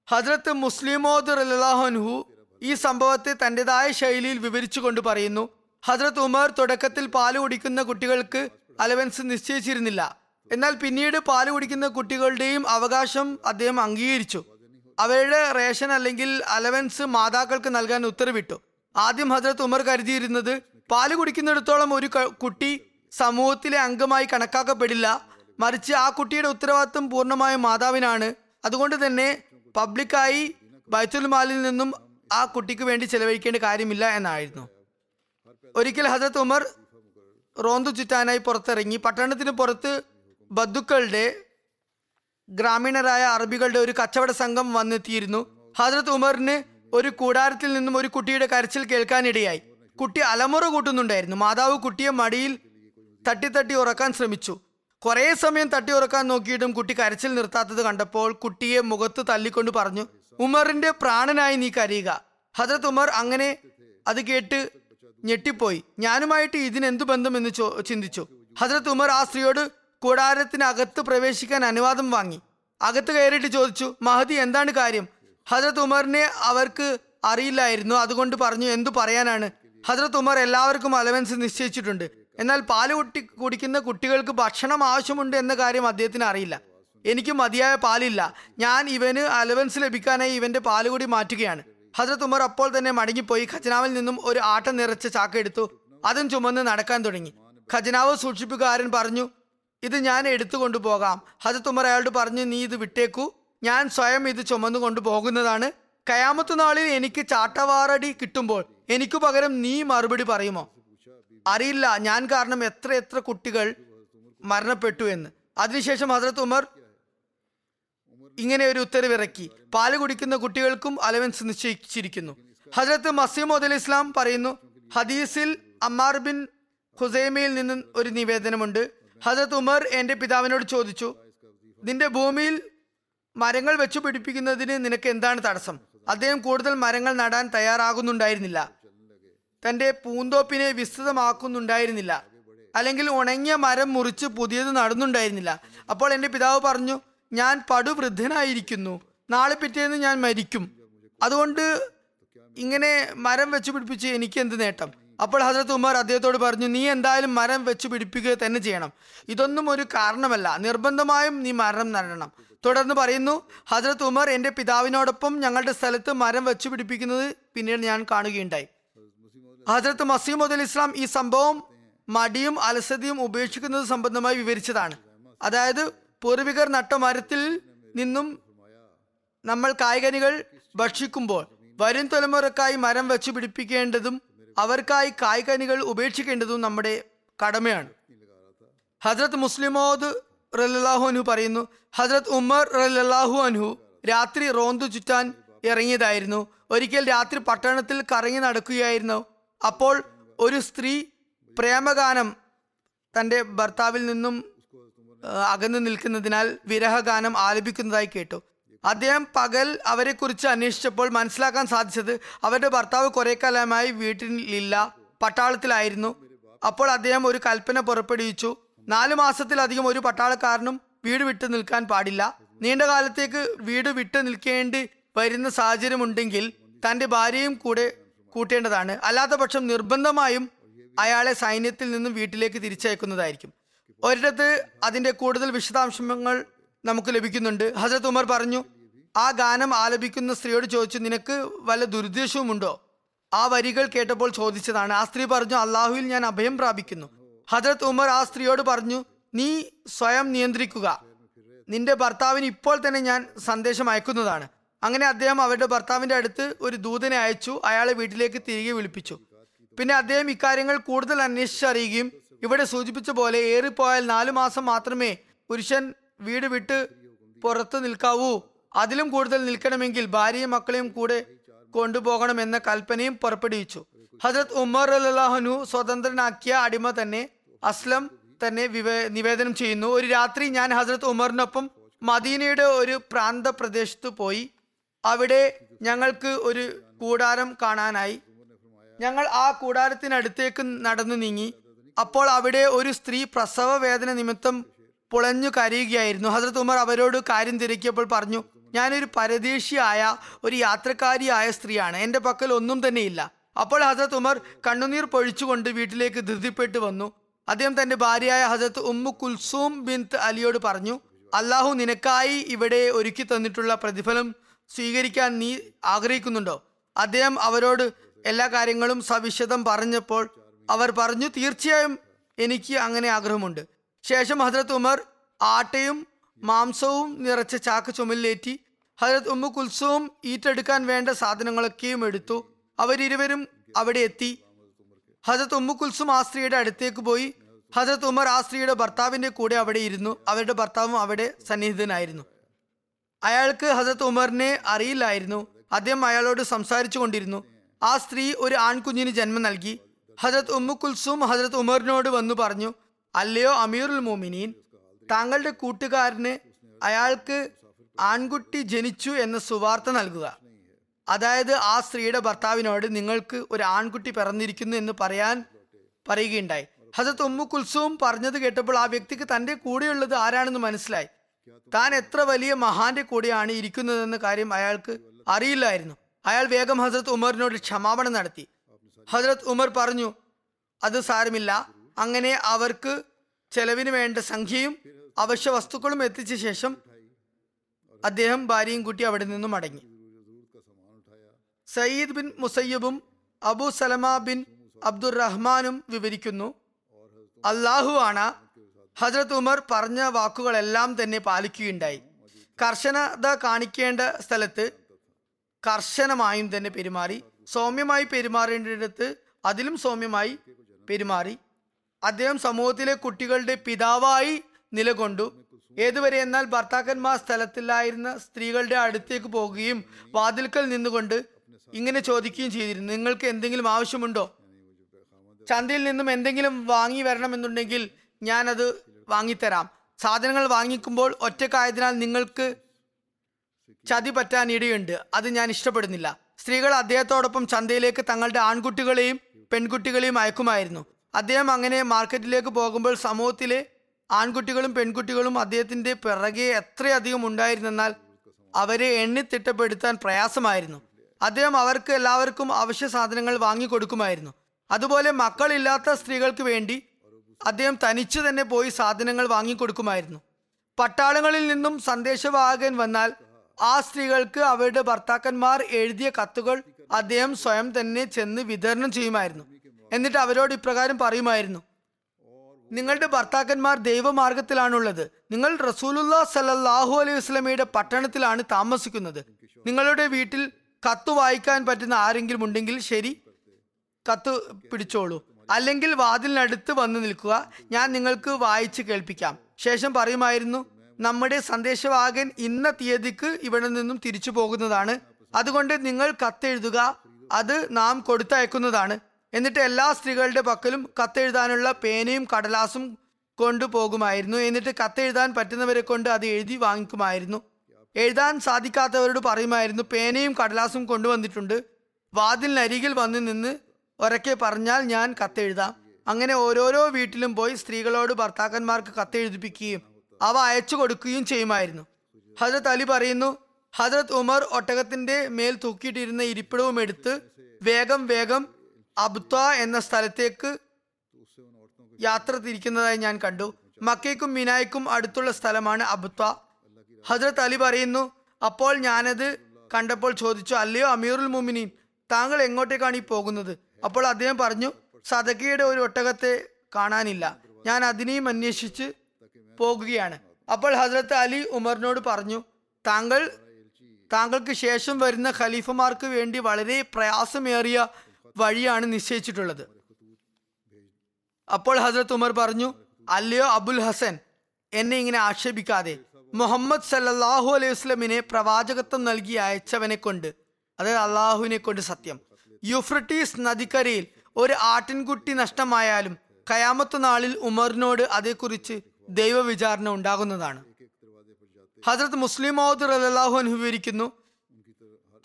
S1: ഹജ്രത്ത് മുസ്ലിമോദ് റലാഹുൻഹു ഈ സംഭവത്തെ തന്റെതായ ശൈലിയിൽ വിവരിച്ചു വിവരിച്ചുകൊണ്ട് പറയുന്നു. ഹജ്രത് ഉമർ തുടക്കത്തിൽ പാൽ കുടിക്കുന്ന കുട്ടികൾക്ക് അലവൻസ് നിശ്ചയിച്ചിരുന്നില്ല. എന്നാൽ പിന്നീട് പാൽ കുടിക്കുന്ന കുട്ടികളുടെയും അവകാശം അദ്ദേഹം അംഗീകരിച്ചു. അവരുടെ റേഷൻ അല്ലെങ്കിൽ അലവൻസ് മാതാക്കൾക്ക് നൽകാൻ ഉത്തരവിട്ടു. ആദ്യം ഹജ്രത് ഉമർ കരുതിയിരുന്നത് പാൽ കുടിക്കുന്നിടത്തോളം ഒരു കുട്ടി സമൂഹത്തിലെ അംഗമായി കണക്കാക്കപ്പെടില്ല. മറിച്ച് ആ കുട്ടിയുടെ ഉത്തരവാദിത്വം പൂർണമായും മാതാവിനാണ്. അതുകൊണ്ട് തന്നെ പബ്ലിക്കായി ബൈത്തുൽ മാലിൽ നിന്നും ആ കുട്ടിക്ക് വേണ്ടി ചെലവഴിക്കേണ്ട കാര്യമില്ല എന്നായിരുന്നു. ഒരിക്കൽ ഹസരത്ത് ഉമർ റോന്തു ചുറ്റാനായി പുറത്തിറങ്ങി പട്ടണത്തിന് പുറത്ത് ബന്ധുക്കളുടെ ഗ്രാമീണരായ അറബികളുടെ ഒരു കച്ചവട സംഘം വന്നെത്തിയിരുന്നു. ഹജറത്ത് ഉമറിന് ഒരു കൂടാരത്തിൽ നിന്നും ഒരു കുട്ടിയുടെ കരച്ചിൽ കേൾക്കാനിടയായി. കുട്ടി അലമുറ കൂട്ടുന്നുണ്ടായിരുന്നു. മാതാവ് കുട്ടിയെ മടിയിൽ തട്ടി തട്ടി ഉറക്കാൻ ശ്രമിച്ചു. കുറേ സമയം തട്ടി ഉറക്കാൻ നോക്കിയിട്ടും കുട്ടി കരച്ചിൽ നിർത്താത്തത് കണ്ടപ്പോൾ കുട്ടിയെ മുഖത്ത് തല്ലിക്കൊണ്ട് പറഞ്ഞു ഉമറിന്റെ പ്രാണനായി നീ കരയുക. ഹജറത്ത് ഉമർ അങ്ങനെ അത് കേട്ട് ഞെട്ടിപ്പോയി. ഞാനുമായിട്ട് ഇതിനെന്തു ബന്ധമെന്ന് ചോ ചിന്തിച്ചു. ഹജറത്ത് ഉമർ ആ സ്ത്രീയോട് കൂടാരത്തിനകത്ത് പ്രവേശിക്കാൻ അനുവാദം വാങ്ങി. അകത്ത് കയറിയിട്ട് ചോദിച്ചു മഹദി എന്താണ് കാര്യം? ഹജറത്ത് ഉമറിനെ അവർക്ക് അറിയില്ലായിരുന്നു. അതുകൊണ്ട് പറഞ്ഞു എന്തു പറയാനാണ്? ഹജറത്ത് ഉമർ എല്ലാവർക്കും അലവൻസ് നിശ്ചയിച്ചിട്ടുണ്ട്. എന്നാൽ പാൽ കുട്ടി കുടിക്കുന്ന കുട്ടികൾക്ക് ഭക്ഷണം ആവശ്യമുണ്ട് എന്ന കാര്യം അദ്ദേഹത്തിന് അറിയില്ല. എനിക്ക് മതിയായ പാലില്ല. ഞാൻ ഇവന് അലവൻസ് ലഭിക്കാനായി ഇവന്റെ പാൽ കൂടി മാറ്റുകയാണ്. ഹജറത്ത് ഉമർ അപ്പോൾ തന്നെ മടങ്ങിപ്പോയി. ഖജനാവിൽ നിന്നും ഒരു ആട്ട നിറച്ച ചാക്ക എടുത്തു. അതും ചുമന്ന് നടക്കാൻ തുടങ്ങി. ഖജനാവ് സൂക്ഷിപ്പുകാരൻ പറഞ്ഞു ഇത് ഞാൻ എടുത്തു കൊണ്ടുപോകാം ഹസത്ത് ഉമർ അയാളോട് പറഞ്ഞു നീ ഇത് വിട്ടേക്കൂ. ഞാൻ സ്വയം ഇത് ചുമന്നു കൊണ്ടുപോകുന്നതാണ് കയാമത്ത് നാളിൽ എനിക്ക് ചാട്ടവാറടി കിട്ടുമ്പോൾ എനിക്കു പകരം നീ മറുപടി പറയുമോ? അറിയില്ല. ഞാൻ കാരണം എത്ര എത്ര കുട്ടികൾ മരണപ്പെട്ടു എന്ന്. അതിനുശേഷം ഹസരത്ത് ഉമർ ഇങ്ങനെ ഒരു ഉത്തരവിറക്കി പാൽ കുടിക്കുന്ന കുട്ടികൾക്കും അലവൻസ് നിശ്ചയിച്ചിരിക്കുന്നു. ഹജരത്ത് മസീമോദ് അലി ഇസ്ലാം പറയുന്നു ഹദീസിൽ അമ്മാർ ബിൻ ഹുസൈമയിൽ നിന്നും ഒരു നിവേദനമുണ്ട്. ഹജരത്ത് ഉമർ എന്റെ പിതാവിനോട് ചോദിച്ചു നിന്റെ ഭൂമിയിൽ മരങ്ങൾ വെച്ചു പിടിപ്പിക്കുന്നതിന് നിനക്ക് എന്താണ് തടസ്സം? അദ്ദേഹം കൂടുതൽ മരങ്ങൾ നടാൻ തയ്യാറാകുന്നുണ്ടായിരുന്നില്ല. തന്റെ പൂന്തോപ്പിനെ വിസ്തൃതമാക്കുന്നുണ്ടായിരുന്നില്ല. അല്ലെങ്കിൽ ഉണങ്ങിയ മരം മുറിച്ച് പുതിയത് നടുന്നുണ്ടായിരുന്നില്ല. അപ്പോൾ എന്റെ പിതാവ് പറഞ്ഞു ഞാൻ പടുവൃദ്ധനായിരിക്കുന്നു. നാളെ പിറ്റേന്ന് ഞാൻ മരിക്കും. അതുകൊണ്ട് ഇങ്ങനെ മരം വെച്ച് പിടിപ്പിച്ച് എനിക്ക് എന്ത് നേട്ടം? അപ്പോൾ ഹസരത്ത് ഉമർ അദ്ദേഹത്തോട് പറഞ്ഞു നീ എന്തായാലും മരം വെച്ച് പിടിപ്പിക്കുക തന്നെ ചെയ്യണം. ഇതൊന്നും ഒരു കാരണമല്ല. നിർബന്ധമായും നീ മരണം നടണം തുടർന്ന് പറയുന്നു ഹസരത്ത് ഉമർ എന്റെ പിതാവിനോടൊപ്പം ഞങ്ങളുടെ സ്ഥലത്ത് മരം വെച്ച് പിടിപ്പിക്കുന്നത് പിന്നീട് ഞാൻ കാണുകയുണ്ടായി. ഹസരത്ത് മസീമുദൽ ഇസ്ലാം ഈ സംഭവം മടിയും അലസതയും ഉപേക്ഷിക്കുന്നത് സംബന്ധമായി വിവരിച്ചതാണ്. അതായത് പൂർവികർ നട്ട മരത്തിൽ നിന്നും നമ്മൾ കായ്കനികൾ ഭക്ഷിക്കുമ്പോൾ വരും തലമുറക്കായി മരം വെച്ച് പിടിപ്പിക്കേണ്ടതും അവർക്കായി കായ്കനികൾ ഉപേക്ഷിക്കേണ്ടതും നമ്മുടെ കടമയാണ്. ഹജ്രത് മുസ്ലിമോദ് റലാഹു അൻഹു പറയുന്നു ഹജ്രത് ഉമർ റലാഹു അൻഹു രാത്രി റോന്തു ചുറ്റാൻ ഇറങ്ങിയതായിരുന്നു. ഒരിക്കൽ രാത്രി പട്ടണത്തിൽ കറങ്ങി നടക്കുകയായിരുന്നു. അപ്പോൾ ഒരു സ്ത്രീ പ്രേമഗാനം തന്റെ ഭർത്താവിൽ നിന്നും അകന്നു നിൽക്കുന്നതിനാൽ വിരഹഗാനം ആലപിക്കുന്നതായി കേട്ടു. അദ്ദേഹം പകൽ അവരെക്കുറിച്ച് അന്വേഷിച്ചപ്പോൾ മനസ്സിലാക്കാൻ സാധിച്ചത് അവരുടെ ഭർത്താവ് കുറെ കാലമായി വീട്ടിലില്ല പട്ടാളത്തിലായിരുന്നു. അപ്പോൾ അദ്ദേഹം ഒരു കൽപ്പന പുറപ്പെടുവിച്ചു. നാലു മാസത്തിലധികം ഒരു പട്ടാളക്കാരനും വീട് വിട്ടു നിൽക്കാൻ പാടില്ല. നീണ്ട കാലത്തേക്ക് വീട് വിട്ടു നിൽക്കേണ്ടി വരുന്ന സാഹചര്യമുണ്ടെങ്കിൽ തന്റെ ഭാര്യയും കൂടെ കൂട്ടേണ്ടതാണ്. അല്ലാത്ത പക്ഷം നിർബന്ധമായും അയാളെ സൈന്യത്തിൽ നിന്നും വീട്ടിലേക്ക് തിരിച്ചയക്കുന്നതായിരിക്കും. ഒരിടത്ത് അതിന്റെ കൂടുതൽ വിശദാംശങ്ങൾ നമുക്ക് ലഭിക്കുന്നുണ്ട്. ഹസരത് ഉമർ പറഞ്ഞു ആ ഗാനം ആലപിക്കുന്ന സ്ത്രീയോട് ചോദിച്ചു നിനക്ക് വല്ല ദുരുദ്ദേശവുമുണ്ടോ? ആ വരികൾ കേട്ടപ്പോൾ ചോദിച്ചതാണ്. ആ സ്ത്രീ പറഞ്ഞു അള്ളാഹുവിൽ ഞാൻ അഭയം പ്രാപിക്കുന്നു. ഹജരത് ഉമർ ആ സ്ത്രീയോട് പറഞ്ഞു നീ സ്വയം നിയന്ത്രിക്കുക. നിന്റെ ഭർത്താവിന് ഇപ്പോൾ തന്നെ ഞാൻ സന്ദേശം അയക്കുന്നതാണ്. അങ്ങനെ അദ്ദേഹം അവരുടെ ഭർത്താവിന്റെ അടുത്ത് ഒരു ദൂതനെ അയച്ചു അയാളെ വീട്ടിലേക്ക് തിരികെ വിളിപ്പിച്ചു. പിന്നെ അദ്ദേഹം ഇക്കാര്യങ്ങൾ കൂടുതൽ അന്വേഷിച്ചറിയുകയും ഇവിടെ സൂചിപ്പിച്ച പോലെ ഏറിപ്പോയാൽ നാലു മാസം മാത്രമേ പുരുഷൻ വീട് വിട്ട് പുറത്ത് നിൽക്കാവൂ. അതിലും കൂടുതൽ നിൽക്കണമെങ്കിൽ ഭാര്യയും മക്കളെയും കൂടെ കൊണ്ടുപോകണമെന്ന കൽപ്പനയും പുറപ്പെടുവിച്ചു. ഹജരത് ഉമർ അല്ലാഹുനു സ്വതന്ത്രനാക്കിയ അടിമ തന്നെ അസ്ലം തന്നെ വിവേ നിവേദനം ചെയ്യുന്നു. ഒരു രാത്രി ഞാൻ ഹസരത് ഉമറിനൊപ്പം മദീനയുടെ ഒരു പ്രാന്ത പ്രദേശത്ത് പോയി. അവിടെ ഞങ്ങൾക്ക് ഒരു കൂടാരം കാണാനായി. ഞങ്ങൾ ആ കൂടാരത്തിനടുത്തേക്ക് നടന്നു നീങ്ങി. അപ്പോൾ അവിടെ ഒരു സ്ത്രീ പ്രസവ വേദന നിമിത്തം പുളഞ്ഞു കരയുകയായിരുന്നു. ഹസരത്ത് ഉമർ അവരോട് കാര്യം തിരക്കിയപ്പോൾ പറഞ്ഞു ഞാനൊരു പരദേശിയായ ഒരു യാത്രക്കാരിയായ സ്ത്രീയാണ്. എന്റെ പക്കൽ ഒന്നും തന്നെയില്ല. അപ്പോൾ ഹസരത്ത് ഉമർ കണ്ണുനീർ പൊഴിച്ചുകൊണ്ട് വീട്ടിലേക്ക് ധൃതിപ്പെട്ട് വന്നു. അദ്ദേഹം തന്റെ ഭാര്യയായ ഹസരത്ത് ഉമ്മു കുൽസൂം ബിൻത്ത് അലിയോട് പറഞ്ഞു അള്ളാഹു നിനക്കായി ഇവിടെ ഒരുക്കി തന്നിട്ടുള്ള പ്രതിഫലം സ്വീകരിക്കാൻ നീ ആഗ്രഹിക്കുന്നുണ്ടോ? അദ്ദേഹം അവരോട് എല്ലാ കാര്യങ്ങളും സവിശദം പറഞ്ഞപ്പോൾ അവർ പറഞ്ഞു തീർച്ചയായും എനിക്ക് അങ്ങനെ ആഗ്രഹമുണ്ട്. ശേഷം ഹജ്രത് ഉമർ ആട്ടയും മാംസവും നിറച്ച ചാക്ക് ചുമലിലേറ്റി ഹജരത് ഉമ്മു കുൽസവും ഈറ്റെടുക്കാൻ വേണ്ട സാധനങ്ങളൊക്കെയും എടുത്തു. അവരിരുവരും അവിടെ എത്തി. ഹജരത് ഉമ്മു കുൽസും ആ സ്ത്രീയുടെ അടുത്തേക്ക് പോയി. ഹജരത് ഉമർ ആ സ്ത്രീയുടെ ഭർത്താവിന്റെ കൂടെ അവിടെ ഇരുന്നു. അവരുടെ ഭർത്താവും അവിടെ സന്നിഹിതനായിരുന്നു. അയാൾക്ക് ഹസരത്ത് ഉമറിനെ അറിയില്ലായിരുന്നു. അദ്ദേഹം അയാളോട് സംസാരിച്ചു കൊണ്ടിരുന്നു. ആ സ്ത്രീ ഒരു ആൺകുഞ്ഞിന് ജന്മം നൽകി. ഹജരത് ഉമ്മു കുൽസും ഹജരത് ഉമറിനോട് വന്നു പറഞ്ഞു അല്ലയോ അമീറുൽ മോമിനീൻ താങ്കളുടെ കൂട്ടുകാരന് അയാൾക്ക് ആൺകുട്ടി ജനിച്ചു എന്ന സുവാർത്ത നൽകുക. അതായത് ആ സ്ത്രീയുടെ ഭർത്താവിനോട് നിങ്ങൾക്ക് ഒരു ആൺകുട്ടി പിറന്നിരിക്കുന്നു എന്ന് പറയാൻ പറയുകയുണ്ടായി. ഹസത്ത് ഉമ്മു കുൽസും പറഞ്ഞത് കേട്ടപ്പോൾ ആ വ്യക്തിക്ക് തന്റെ കൂടെയുള്ളത് ആരാണെന്ന് മനസ്സിലായി. താൻ എത്ര വലിയ മഹാന്റെ കൂടെയാണ് ഇരിക്കുന്നതെന്ന കാര്യം അയാൾക്ക് അറിയില്ലായിരുന്നു. അയാൾ വേഗം ഹസരത്ത് ഉമറിനോട് ക്ഷമാപണം നടത്തി. ഹസരത്ത് ഉമർ പറഞ്ഞു അത് സാരമില്ല. അങ്ങനെ അവർക്ക് ചെലവിന് വേണ്ട സംഖ്യയും അവശ്യ വസ്തുക്കളും എത്തിച്ച ശേഷം അദ്ദേഹം ഭാര്യയും കുട്ടി അവിടെ നിന്നും മടങ്ങി. സയ്യിദ് ബിൻ മുസയ്യബും അബു സലമ ബിൻ അബ്ദുറഹ്മാനും വിവരിക്കുന്നു അള്ളാഹു ആണ് ഹജ്രത് ഉമർ പറഞ്ഞ വാക്കുകളെല്ലാം തന്നെ പാലിക്കുകയുണ്ടായി. കർശനത കാണിക്കേണ്ട സ്ഥലത്ത് കർശനമായും തന്നെ പെരുമാറി. സൗമ്യമായി പെരുമാറേണ്ടിടത്ത് അതിലും സൗമ്യമായി പെരുമാറി. അദ്ദേഹം സമൂഹത്തിലെ കുട്ടികളുടെ പിതാവായി നിലകൊണ്ടു. ഏതുവരെ എന്നാൽ ഭർത്താക്കന്മാർ സ്ഥലത്തില്ലായിരുന്ന സ്ത്രീകളുടെ അടുത്തേക്ക് പോകുകയും വാതിൽക്കൽ നിന്നുകൊണ്ട് ഇങ്ങനെ ചോദിക്കുകയും ചെയ്തിരുന്നു. നിങ്ങൾക്ക് എന്തെങ്കിലും ആവശ്യമുണ്ടോ? ചന്തയിൽ നിന്നും എന്തെങ്കിലും വാങ്ങി വരണമെന്നുണ്ടെങ്കിൽ ഞാനത് വാങ്ങിത്തരാം. സാധനങ്ങൾ വാങ്ങിക്കുമ്പോൾ ഒറ്റക്കായതിനാൽ നിങ്ങൾക്ക് ചതി പറ്റാൻ ഇടയുണ്ട്. അത് ഞാൻ ഇഷ്ടപ്പെടുന്നില്ല. സ്ത്രീകൾ അദ്ദേഹത്തോടൊപ്പം ചന്തയിലേക്ക് തങ്ങളുടെ ആൺകുട്ടികളെയും പെൺകുട്ടികളെയും അയക്കുമായിരുന്നു. അദ്ദേഹം അങ്ങനെ മാർക്കറ്റിലേക്ക് പോകുമ്പോൾ സമൂഹത്തിലെ ആൺകുട്ടികളും പെൺകുട്ടികളും അദ്ദേഹത്തിന്റെ പിറകെ എത്രയധികം ഉണ്ടായിരുന്നെന്നാൽ അവരെ എണ്ണിത്തിട്ടപ്പെടുത്താൻ പ്രയാസമായിരുന്നു. അദ്ദേഹം അവർക്ക് എല്ലാവർക്കും അവശ്യ സാധനങ്ങൾ വാങ്ങിക്കൊടുക്കുമായിരുന്നു അതുപോലെ മക്കളില്ലാത്ത സ്ത്രീകൾക്ക് വേണ്ടി അദ്ദേഹം തനിച്ചു തന്നെ പോയി സാധനങ്ങൾ വാങ്ങിക്കൊടുക്കുമായിരുന്നു പട്ടാളങ്ങളിൽ നിന്നും സന്ദേശവാഹകൻ വന്നാൽ ആ സ്ത്രീകൾക്ക് അവരുടെ ഭർത്താക്കന്മാർ എഴുതിയ കത്തുകൾ അദ്ദേഹം സ്വയം തന്നെ ചെന്ന് വിതരണം ചെയ്യുമായിരുന്നു. എന്നിട്ട് അവരോട് ഇപ്രകാരം പറയുമായിരുന്നു. നിങ്ങളുടെ ഭർത്താക്കന്മാർ ദൈവമാർഗത്തിലാണുള്ളത്. നിങ്ങൾ റസൂലുല്ലാ സല്ലാഹു അലൈഹി വസ്ലമിയുടെ പട്ടണത്തിലാണ് താമസിക്കുന്നത്. നിങ്ങളുടെ വീട്ടിൽ കത്ത് വായിക്കാൻ പറ്റുന്ന ആരെങ്കിലും ഉണ്ടെങ്കിൽ ശരി കത്ത് പിടിച്ചോളൂ. അല്ലെങ്കിൽ വാതിലിനടുത്ത് വന്ന് നിൽക്കുക. ഞാൻ നിങ്ങൾക്ക് വായിച്ച് കേൾപ്പിക്കാം. ശേഷം പറയുമായിരുന്നു നമ്മുടെ സന്ദേശവാഹകൻ ഇന്ന തീയതിക്ക് ഇവിടെ നിന്നും തിരിച്ചു പോകുന്നതാണ്. അതുകൊണ്ട് നിങ്ങൾ കത്തെഴുതുക. അത് നാം കൊടുത്തയക്കുന്നതാണ്. എന്നിട്ട് എല്ലാ സ്ത്രീകളുടെ പക്കലും കത്തെഴുതാനുള്ള പേനയും കടലാസും കൊണ്ടുപോകുമായിരുന്നു എന്നിട്ട് കത്തെഴുതാൻ പറ്റുന്നവരെ കൊണ്ട് അത് എഴുതി വാങ്ങിക്കുമായിരുന്നു. എഴുതാൻ സാധിക്കാത്തവരോട് പറയുമായിരുന്നു പേനയും കടലാസും കൊണ്ടുവന്നിട്ടുണ്ട് വാതിലിനരികിൽ വന്നു നിന്ന് ഒരക്കെ പറഞ്ഞാൽ ഞാൻ കത്തെഴുതാം. അങ്ങനെ ഓരോരോ വീട്ടിലും പോയി സ്ത്രീകളോട് ഭർത്താക്കന്മാർക്ക് കത്തെഴുതിപ്പിക്കുകയും അവ അയച്ചു കൊടുക്കുകയും ചെയ്യുമായിരുന്നു. ഹജരത് അലി പറയുന്നു ഹജരത് ഉമർ ഒട്ടകത്തിന്റെ മേൽ തൂക്കിയിട്ടിരുന്ന ഇരിപ്പിടവും എടുത്ത് വേഗം വേഗം അബ്ത എന്ന സ്ഥലത്തേക്ക് യാത്ര തിരിക്കുന്നതായി ഞാൻ കണ്ടു. മക്കയ്ക്കും മിനായ്ക്കും അടുത്തുള്ള സ്ഥലമാണ് അബ്ത. ഹജ്രത് അലി പറയുന്നു അപ്പോൾ ഞാനത് കണ്ടപ്പോൾ ചോദിച്ചു അല്ലയോ അമീറുൽ മുമിനീൻ താങ്കൾ എങ്ങോട്ടേക്കാണ് ഈ പോകുന്നത്? അപ്പോൾ അദ്ദേഹം പറഞ്ഞു സദക്കയുടെ ഒരു ഒട്ടകത്തെ കാണാനില്ല. ഞാൻ അതിനെയും അന്വേഷിച്ച് പോകുകയാണ്. അപ്പോൾ ഹസ്രത്ത് അലി ഉമറിനോട് പറഞ്ഞു താങ്കൾ താങ്കൾക്ക് ശേഷം വരുന്ന ഖലീഫമാർക്ക് വേണ്ടി വളരെ പ്രയാസമേറിയ വഴിയാണ് നിശ്ചയിച്ചിട്ടുള്ളത്. അപ്പോൾ ഹസ്രത്ത് ഉമർ പറഞ്ഞു അല്ലയോ അബുൽ ഹസൻ എന്നെ ഇങ്ങനെ ആക്ഷേപിക്കാതെ. മുഹമ്മദ് സല്ലാഹു അലൈഹി വസ്ലമിനെ പ്രവാചകത്വം നൽകി അയച്ചവനെ കൊണ്ട് അതായത് അള്ളാഹുവിനെ കൊണ്ട് സത്യം. യുഫ്രട്ടീസ് നദിക്കരയിൽ ഒരു ആട്ടിൻകുട്ടി നഷ്ടമായാലും കയാമത്ത് നാളിൽ ഉമറിനോട് അതേക്കുറിച്ച് ദൈവവിചാരണ ഉണ്ടാകുന്നതാണ്. ഹജ്രത് മുസ്ലിം മൗദ് റലാഹു അനു വിവരിക്കുന്നു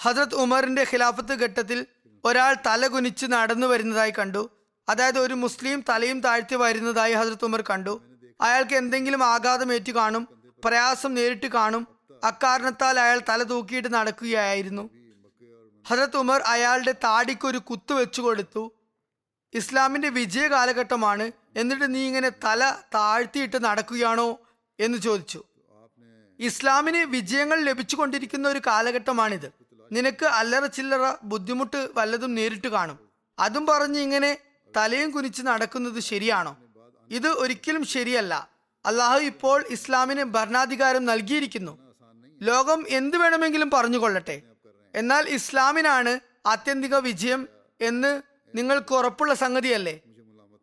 S1: ഹജ്രത് ഉമറിന്റെ ഖിലാഫത്ത് ഘട്ടത്തിൽ ഒരാൾ തല കുനിച്ച് നടന്നു വരുന്നതായി കണ്ടു. അതായത് ഒരു മുസ്ലിം തലയും താഴ്ത്തി വരുന്നതായി ഹജ്രത് ഉമർ കണ്ടു. അയാൾക്ക് എന്തെങ്കിലും ആഘാതം ഏറ്റു കാണും പ്രയാസം നേരിട്ട് കാണും അക്കാരണത്താൽ അയാൾ തല തൂക്കിയിട്ട് നടക്കുകയായിരുന്നു. ഹജരത് ഉമർ അയാളുടെ താടിക്ക് ഒരു കുത്തു വെച്ചു കൊടുത്തു. ഇസ്ലാമിന്റെ വിജയ കാലഘട്ടമാണ്. എന്നിട്ട് നീ ഇങ്ങനെ തല താഴ്ത്തിയിട്ട് നടക്കുകയാണോ എന്ന് ചോദിച്ചു. ഇസ്ലാമിന് വിജയങ്ങൾ ലഭിച്ചുകൊണ്ടിരിക്കുന്ന ഒരു കാലഘട്ടമാണിത്. നിനക്ക് അല്ലറ ചില്ലറ ബുദ്ധിമുട്ട് വല്ലതും നേരിട്ട് കാണും. അതും പറഞ്ഞ് ഇങ്ങനെ തലയും കുനിച്ച് നടക്കുന്നത് ശരിയാണോ? ഇത് ഒരിക്കലും ശരിയല്ല. അള്ളാഹു ഇപ്പോൾ ഇസ്ലാമിന് ഭരണാധികാരം നൽകിയിരിക്കുന്നു. ലോകം എന്ത് വേണമെങ്കിലും പറഞ്ഞുകൊള്ളട്ടെ. എന്നാൽ ഇസ്ലാമിനാണ് ആത്യന്തിക വിജയം എന്ന് നിങ്ങൾക്ക് ഉറപ്പുള്ള സംഗതിയല്ലേ?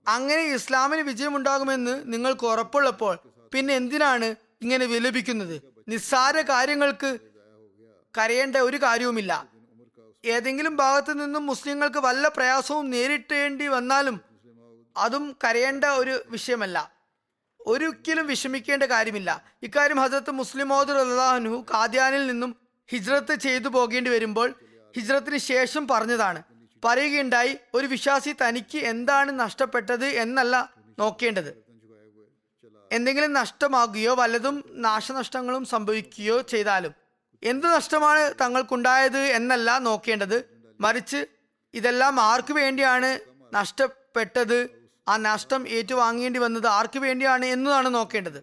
S1: അങ്ങനെ ഇസ്ലാമിന് വിജയമുണ്ടാകുമെന്ന് നിങ്ങൾക്ക് ഉറപ്പുള്ളപ്പോൾ പിന്നെ എന്തിനാണ് ഇങ്ങനെ വിലപിക്കുന്നത്? നിസ്സാര കാര്യങ്ങൾക്ക് കരയേണ്ട ഒരു കാര്യവുമില്ല. ഏതെങ്കിലും ഭാഗത്തു നിന്നും മുസ്ലിങ്ങൾക്ക് വല്ല പ്രയാസവും നേരിട്ടേണ്ടി വന്നാലും അതും കരയേണ്ട ഒരു വിഷയമല്ല. ഒരിക്കലും വിഷമിക്കേണ്ട കാര്യമില്ല. ഇക്കാര്യം ഹസരത്ത് മുസ്ലിം മോദർ അള്ളാഹുനു കാദ്യാനിൽ നിന്നും ഹിജ്രത്ത് ചെയ്തു പോകേണ്ടി വരുമ്പോൾ ഹിജ്രത്തിന് ശേഷം പറഞ്ഞതാണ്. പറയുകയുണ്ടായി ഒരു വിശ്വാസി തനിക്ക് എന്താണ് നഷ്ടപ്പെട്ടത് എന്നല്ല നോക്കേണ്ടത്. എന്തെങ്കിലും നഷ്ടമാകുകയോ വല്ലതും നാശനഷ്ടങ്ങളും സംഭവിക്കുകയോ ചെയ്താലും എന്ത് നഷ്ടമാണ് തങ്ങൾക്കുണ്ടായത് എന്നല്ല നോക്കേണ്ടത്. മറിച്ച് ഇതെല്ലാം ആർക്കു വേണ്ടിയാണ് നഷ്ടപ്പെട്ടത്? ആ നഷ്ടം ഏറ്റുവാങ്ങേണ്ടി വന്നത് ആർക്കു വേണ്ടിയാണ് എന്നതാണ് നോക്കേണ്ടത്.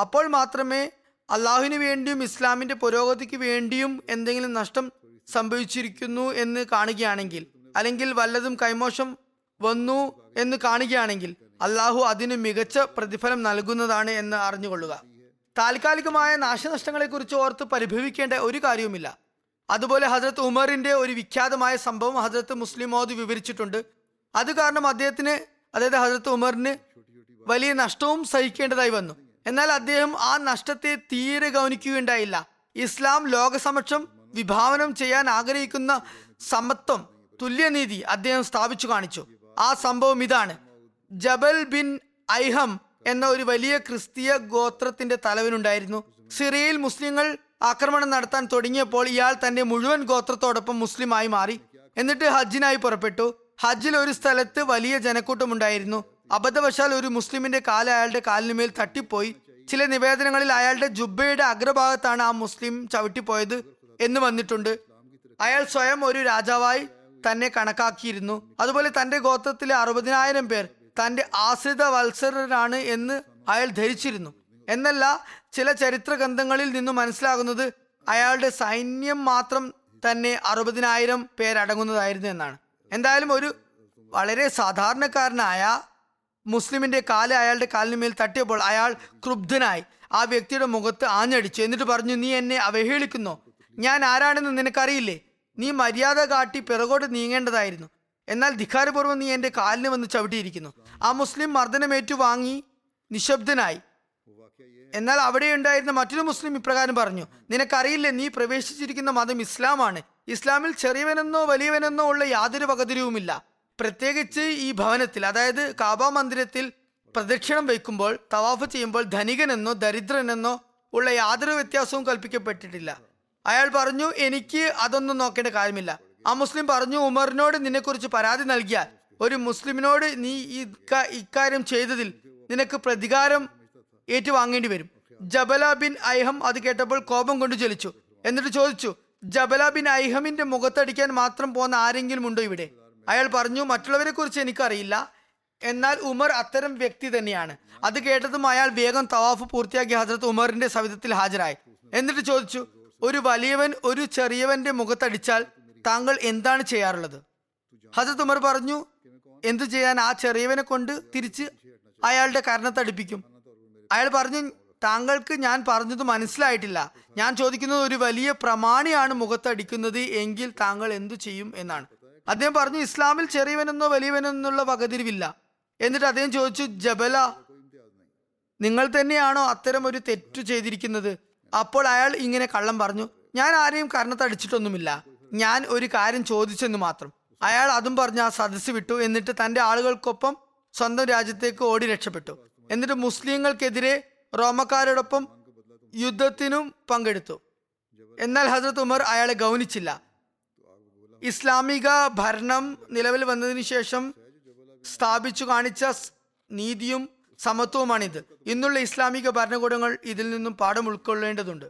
S1: അപ്പോൾ മാത്രമേ അള്ളാഹുവിന് വേണ്ടിയും ഇസ്ലാമിന്റെ പുരോഗതിക്ക് വേണ്ടിയും എന്തെങ്കിലും നഷ്ടം സംഭവിച്ചിരിക്കുന്നു എന്ന് കാണുകയാണെങ്കിൽ അല്ലെങ്കിൽ വല്ലതും കൈമോശം വന്നു എന്ന് കാണുകയാണെങ്കിൽ അള്ളാഹു അതിന് മികച്ച പ്രതിഫലം നൽകുന്നതാണ് എന്ന് അറിഞ്ഞുകൊള്ളുക. താൽക്കാലികമായ നാശനഷ്ടങ്ങളെ കുറിച്ച് ഓർത്ത് പരിഭവിക്കേണ്ട ഒരു കാര്യവുമില്ല. അതുപോലെ ഹജ്രത്ത് ഉമറിന്റെ ഒരു വിഖ്യാതമായ സംഭവം ഹജ്രത്ത് മുസ്ലിം മോദ് വിവരിച്ചിട്ടുണ്ട്. അത് കാരണം അദ്ദേഹത്തിന് അതായത് ഹജ്രത്ത് ഉമറിന് വലിയ നഷ്ടവും സഹിക്കേണ്ടതായി വന്നു. എന്നാൽ അദ്ദേഹം ആ നഷ്ടത്തെ തീരെ ഗൗനിക്കുകയുണ്ടായില്ല. ഇസ്ലാം ലോകസമക്ഷം വിഭാവനം ചെയ്യാൻ ആഗ്രഹിക്കുന്ന സമത്വം തുല്യനീതി അദ്ദേഹം സ്ഥാപിച്ചു കാണിച്ചു. ആ സംഭവം ഇതാണ്. ജബൽ ബിൻ ഐഹം എന്ന ഒരു വലിയ ക്രിസ്തീയ ഗോത്രത്തിന്റെ തലവനുണ്ടായിരുന്നു. സിറിയയിൽ മുസ്ലിങ്ങൾ ആക്രമണം നടത്താൻ തുടങ്ങിയപ്പോൾ ഇയാൾ തന്റെ മുഴുവൻ ഗോത്രത്തോടൊപ്പം മുസ്ലിമായി മാറി. എന്നിട്ട് ഹജ്ജിനായി പുറപ്പെട്ടു. ഹജ്ജിൽ ഒരു സ്ഥലത്ത് വലിയ ജനക്കൂട്ടമുണ്ടായിരുന്നു. അബദ്ധവശാൽ ഒരു മുസ്ലിമിന്റെ കാൽ അയാളുടെ കാലിനുമേൽ തട്ടിപ്പോയി. ചില നിവേദനങ്ങളിൽ അയാളുടെ ജുബയുടെ അഗ്രഭാഗത്താണ് ആ മുസ്ലിം ചവിട്ടിപ്പോയത് എന്ന് വന്നിട്ടുണ്ട്. അയാൾ സ്വയം ഒരു രാജാവായി തന്നെ കണക്കാക്കിയിരുന്നു. അതുപോലെ തന്റെ ഗോത്രത്തിലെ അറുപതിനായിരം പേർ തന്റെ ആശ്രിത വത്സരനാണ് എന്ന് അയാൾ ധരിച്ചിരുന്നു. എന്നല്ല ചില ചരിത്ര ഗ്രന്ഥങ്ങളിൽ നിന്നും മനസ്സിലാകുന്നത് അയാളുടെ സൈന്യം മാത്രം തന്നെ അറുപതിനായിരം പേരടങ്ങുന്നതായിരുന്നു എന്നാണ്. എന്തായാലും ഒരു വളരെ സാധാരണക്കാരനായ മുസ്ലിമിന്റെ കാൽ അയാളുടെ കാലിന് മേൽ തട്ടിയപ്പോൾ അയാൾ ക്രുബ്ധനായി. ആ വ്യക്തിയുടെ മുഖത്ത് ആഞ്ഞടിച്ചു. എന്നിട്ട് പറഞ്ഞു നീ എന്നെ അവഹേളിക്കുന്നോ. ഞാൻ ആരാണെന്ന് നിനക്കറിയില്ലേ? നീ മര്യാദ കാട്ടി പിറകോട്ട് നീങ്ങേണ്ടതായിരുന്നു. എന്നാൽ ധിക്കാരപൂർവം നീ എന്റെ കാലിന് വന്ന് ചവിട്ടിയിരിക്കുന്നു. ആ മുസ്ലിം മർദ്ദനമേറ്റു വാങ്ങി നിശബ്ദനായി. എന്നാൽ അവിടെ ഉണ്ടായിരുന്ന മറ്റൊരു മുസ്ലിം ഇപ്രകാരം പറഞ്ഞു നിനക്കറിയില്ലേ നീ പ്രവേശിച്ചിരിക്കുന്ന മതം ഇസ്ലാമാണ്. ഇസ്ലാമിൽ ചെറിയവനെന്നോ വലിയവനെന്നോ ഉള്ള യാതൊരു വകതിരിവുമില്ല പ്രത്യേകിച്ച് ഈ ഭവനത്തിൽ അതായത് കാബ മന്ദിരത്തിൽ പ്രദക്ഷിണം വയ്ക്കുമ്പോൾ തവാഫ് ചെയ്യുമ്പോൾ ധനികനെന്നോ ദരിദ്രനെന്നോ ഉള്ള യാതൊരു വ്യത്യാസവും കൽപ്പിക്കപ്പെട്ടിട്ടില്ല. അയാൾ പറഞ്ഞു എനിക്ക് അതൊന്നും നോക്കേണ്ട കാര്യമില്ല. ആ മുസ്ലിം പറഞ്ഞു ഉമറിനോട് നിന്നെക്കുറിച്ച് പരാതി നൽകിയാൽ ഒരു മുസ്ലിമിനോട് നീ ഇക്കാര്യം ചെയ്തതിൽ നിനക്ക് പ്രതികാരം ഏറ്റുവാങ്ങേണ്ടി വരും. ജബല ബിൻ ഐഹം അത് കേട്ടപ്പോൾ കോപം കൊണ്ട് ജലിച്ചു എന്നിട്ട് ചോദിച്ചു ജബല ബിൻ ഐഹമിന്റെ മുഖത്തടിക്കാൻ മാത്രം പോകുന്ന ആരെങ്കിലും ഉണ്ടോ ഇവിടെ? അയാൾ പറഞ്ഞു മറ്റുള്ളവരെ കുറിച്ച് എനിക്കറിയില്ല. എന്നാൽ ഉമർ അത്തരം വ്യക്തി തന്നെയാണ്. അത് കേട്ടതും അയാൾ വേഗം തവാഫ് പൂർത്തിയാക്കി ഹസ്രത്ത് ഉമറിന്റെ സവിധത്തിൽ ഹാജരായി. എന്നിട്ട് ചോദിച്ചു ഒരു വലിയവൻ ഒരു ചെറിയവന്റെ മുഖത്തടിച്ചാൽ താങ്കൾ എന്താണ് ചെയ്യാറുള്ളത്? ഹസരത്ത് ഉമർ പറഞ്ഞു എന്തു ചെയ്യാൻ ആ ചെറിയവനെ കൊണ്ട് തിരിച്ച് അയാളുടെ കരണത്തടിപ്പിക്കും അയാൾ പറഞ്ഞു താങ്കൾക്ക് ഞാൻ പറഞ്ഞത് മനസ്സിലായിട്ടില്ല. ഞാൻ ചോദിക്കുന്നത് ഒരു വലിയ പ്രമാണിയാണ് മുഖത്തടിക്കുന്നത് എങ്കിൽ താങ്കൾ എന്തു ചെയ്യും എന്നാണ്. അദ്ദേഹം പറഞ്ഞു ഇസ്ലാമിൽ ചെറിയവനെന്നോ വലിയവനെന്നുള്ള വകതിരിവില്ല. എന്നിട്ട് അദ്ദേഹം ചോദിച്ചു ജബല നിങ്ങൾ തന്നെയാണോ അത്തരം ഒരു തെറ്റു ചെയ്തിരിക്കുന്നത്? അപ്പോൾ അയാൾ ഇങ്ങനെ കള്ളം പറഞ്ഞു ഞാൻ ആരെയും കർണത്തടിച്ചിട്ടൊന്നുമില്ല ഞാൻ ഒരു കാര്യം ചോദിച്ചെന്ന് മാത്രം. അയാൾ അതും പറഞ്ഞ് ആ സദസ്സ് വിട്ടു. എന്നിട്ട് തന്റെ ആളുകൾക്കൊപ്പം സ്വന്തം രാജ്യത്തേക്ക് ഓടി രക്ഷപ്പെട്ടു. എന്നിട്ട് മുസ്ലിങ്ങൾക്കെതിരെ റോമക്കാരോടൊപ്പം യുദ്ധത്തിനും പങ്കെടുത്തു. എന്നാൽ ഹസരത് ഉമർ അയാളെ ഗൗനിച്ചില്ല. ഇസ്ലാമിക ഭരണം നിലവിൽ വന്നതിന് ശേഷം സ്ഥാപിച്ചു കാണിച്ച നീതിയും സമത്വവുമാണിത്. ഇന്നുള്ള ഇസ്ലാമിക ഭരണകൂടങ്ങൾ ഇതിൽ നിന്നും പാഠം ഉൾക്കൊള്ളേണ്ടതുണ്ട്.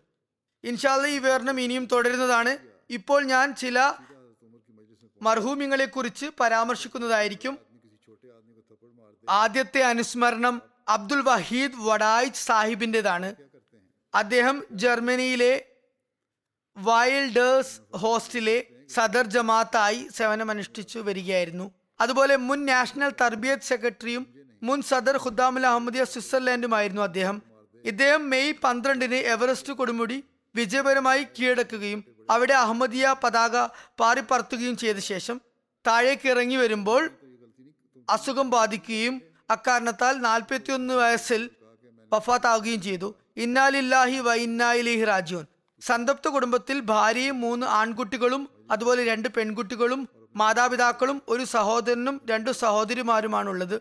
S1: ഇൻഷാല്ല ഈ വിവരണം ഇനിയും തുടരുന്നതാണ്. ഇപ്പോൾ ഞാൻ ചില മർഹൂമിങ്ങളെ കുറിച്ച് പരാമർശിക്കുന്നതായിരിക്കും. ആദ്യത്തെ അനുസ്മരണം അബ്ദുൽ വഹീദ് വഡായിജ് സാഹിബിന്റെതാണ്. അദ്ദേഹം ജർമ്മനിയിലെ വൈൽഡേഴ്സ് ഹോസ്റ്റലിലെ സദർ ജമാഅത്തായി സേവനമനുഷ്ഠിച്ചു വരികയായിരുന്നു. അതുപോലെ മുൻ നാഷണൽ തർബിയത്ത് സെക്രട്ടറിയും മുൻ സദർ ഖുദ്ദാമുൽ അഹമ്മദിയ സ്വിറ്റ്സർലാൻഡുമായിരുന്നു അദ്ദേഹം. ഇദ്ദേഹം മെയ് പന്ത്രണ്ടിന് എവറസ്റ്റ് കൊടുമുടി വിജയപരമായി കീഴടക്കുകയും അവിടെ അഹമ്മദിയ പതാക പാറിപ്പറത്തുകയും ചെയ്ത ശേഷം താഴേക്ക് ഇറങ്ങി വരുമ്പോൾ അസുഖം ബാധിക്കുകയും അക്കാരണത്താൽ നാൽപ്പത്തിയൊന്ന് വയസ്സിൽ വഫാത്താവുകയും ചെയ്തു. ഇന്നാലില്ലാഹി വ ഇന്നായിലേഹി രാജുവൻ സന്തപ്ത കുടുംബത്തിൽ ഭാര്യയും മൂന്ന് ആൺകുട്ടികളും അതുപോലെ രണ്ട് പെൺകുട്ടികളും മാതാപിതാക്കളും ഒരു സഹോദരനും രണ്ടു സഹോദരിമാരുമാണുള്ളത്.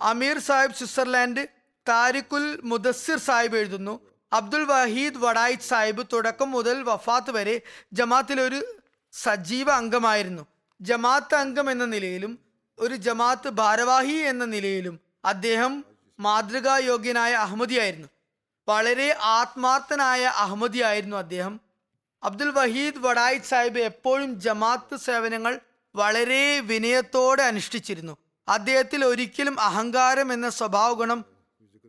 S1: അമീർ സാഹിബ് സ്വിറ്റ്സർലാൻഡ് താരിഖുൽ മുദസ്സിർ സാഹിബ് എഴുതുന്നു. അബ്ദുൽ വഹീദ് വടായിദ് സാഹിബ് തുടക്കം മുതൽ വഫാത്ത് വരെ ജമാത്തിലെ ഒരു സജീവ അംഗമായിരുന്നു. ജമാത്ത് അംഗം എന്ന നിലയിലും ഒരു ജമാത്ത് ഭാരവാഹി എന്ന നിലയിലും അദ്ദേഹം മാതൃകായോഗ്യനായ അഹമ്മദിയായിരുന്നു വളരെ ആത്മാർത്ഥനായ അഹമ്മദിയായിരുന്നു അദ്ദേഹം. അബ്ദുൽ വഹീദ് വടായിദ് സാഹിബ് എപ്പോഴും ജമാത്ത് സേവനങ്ങൾ വളരെ വിനയത്തോടെ അനുഷ്ഠിച്ചിരുന്നു. അദ്ദേഹത്തിൽ ഒരിക്കലും അഹങ്കാരം എന്ന സ്വഭാവ ഗുണം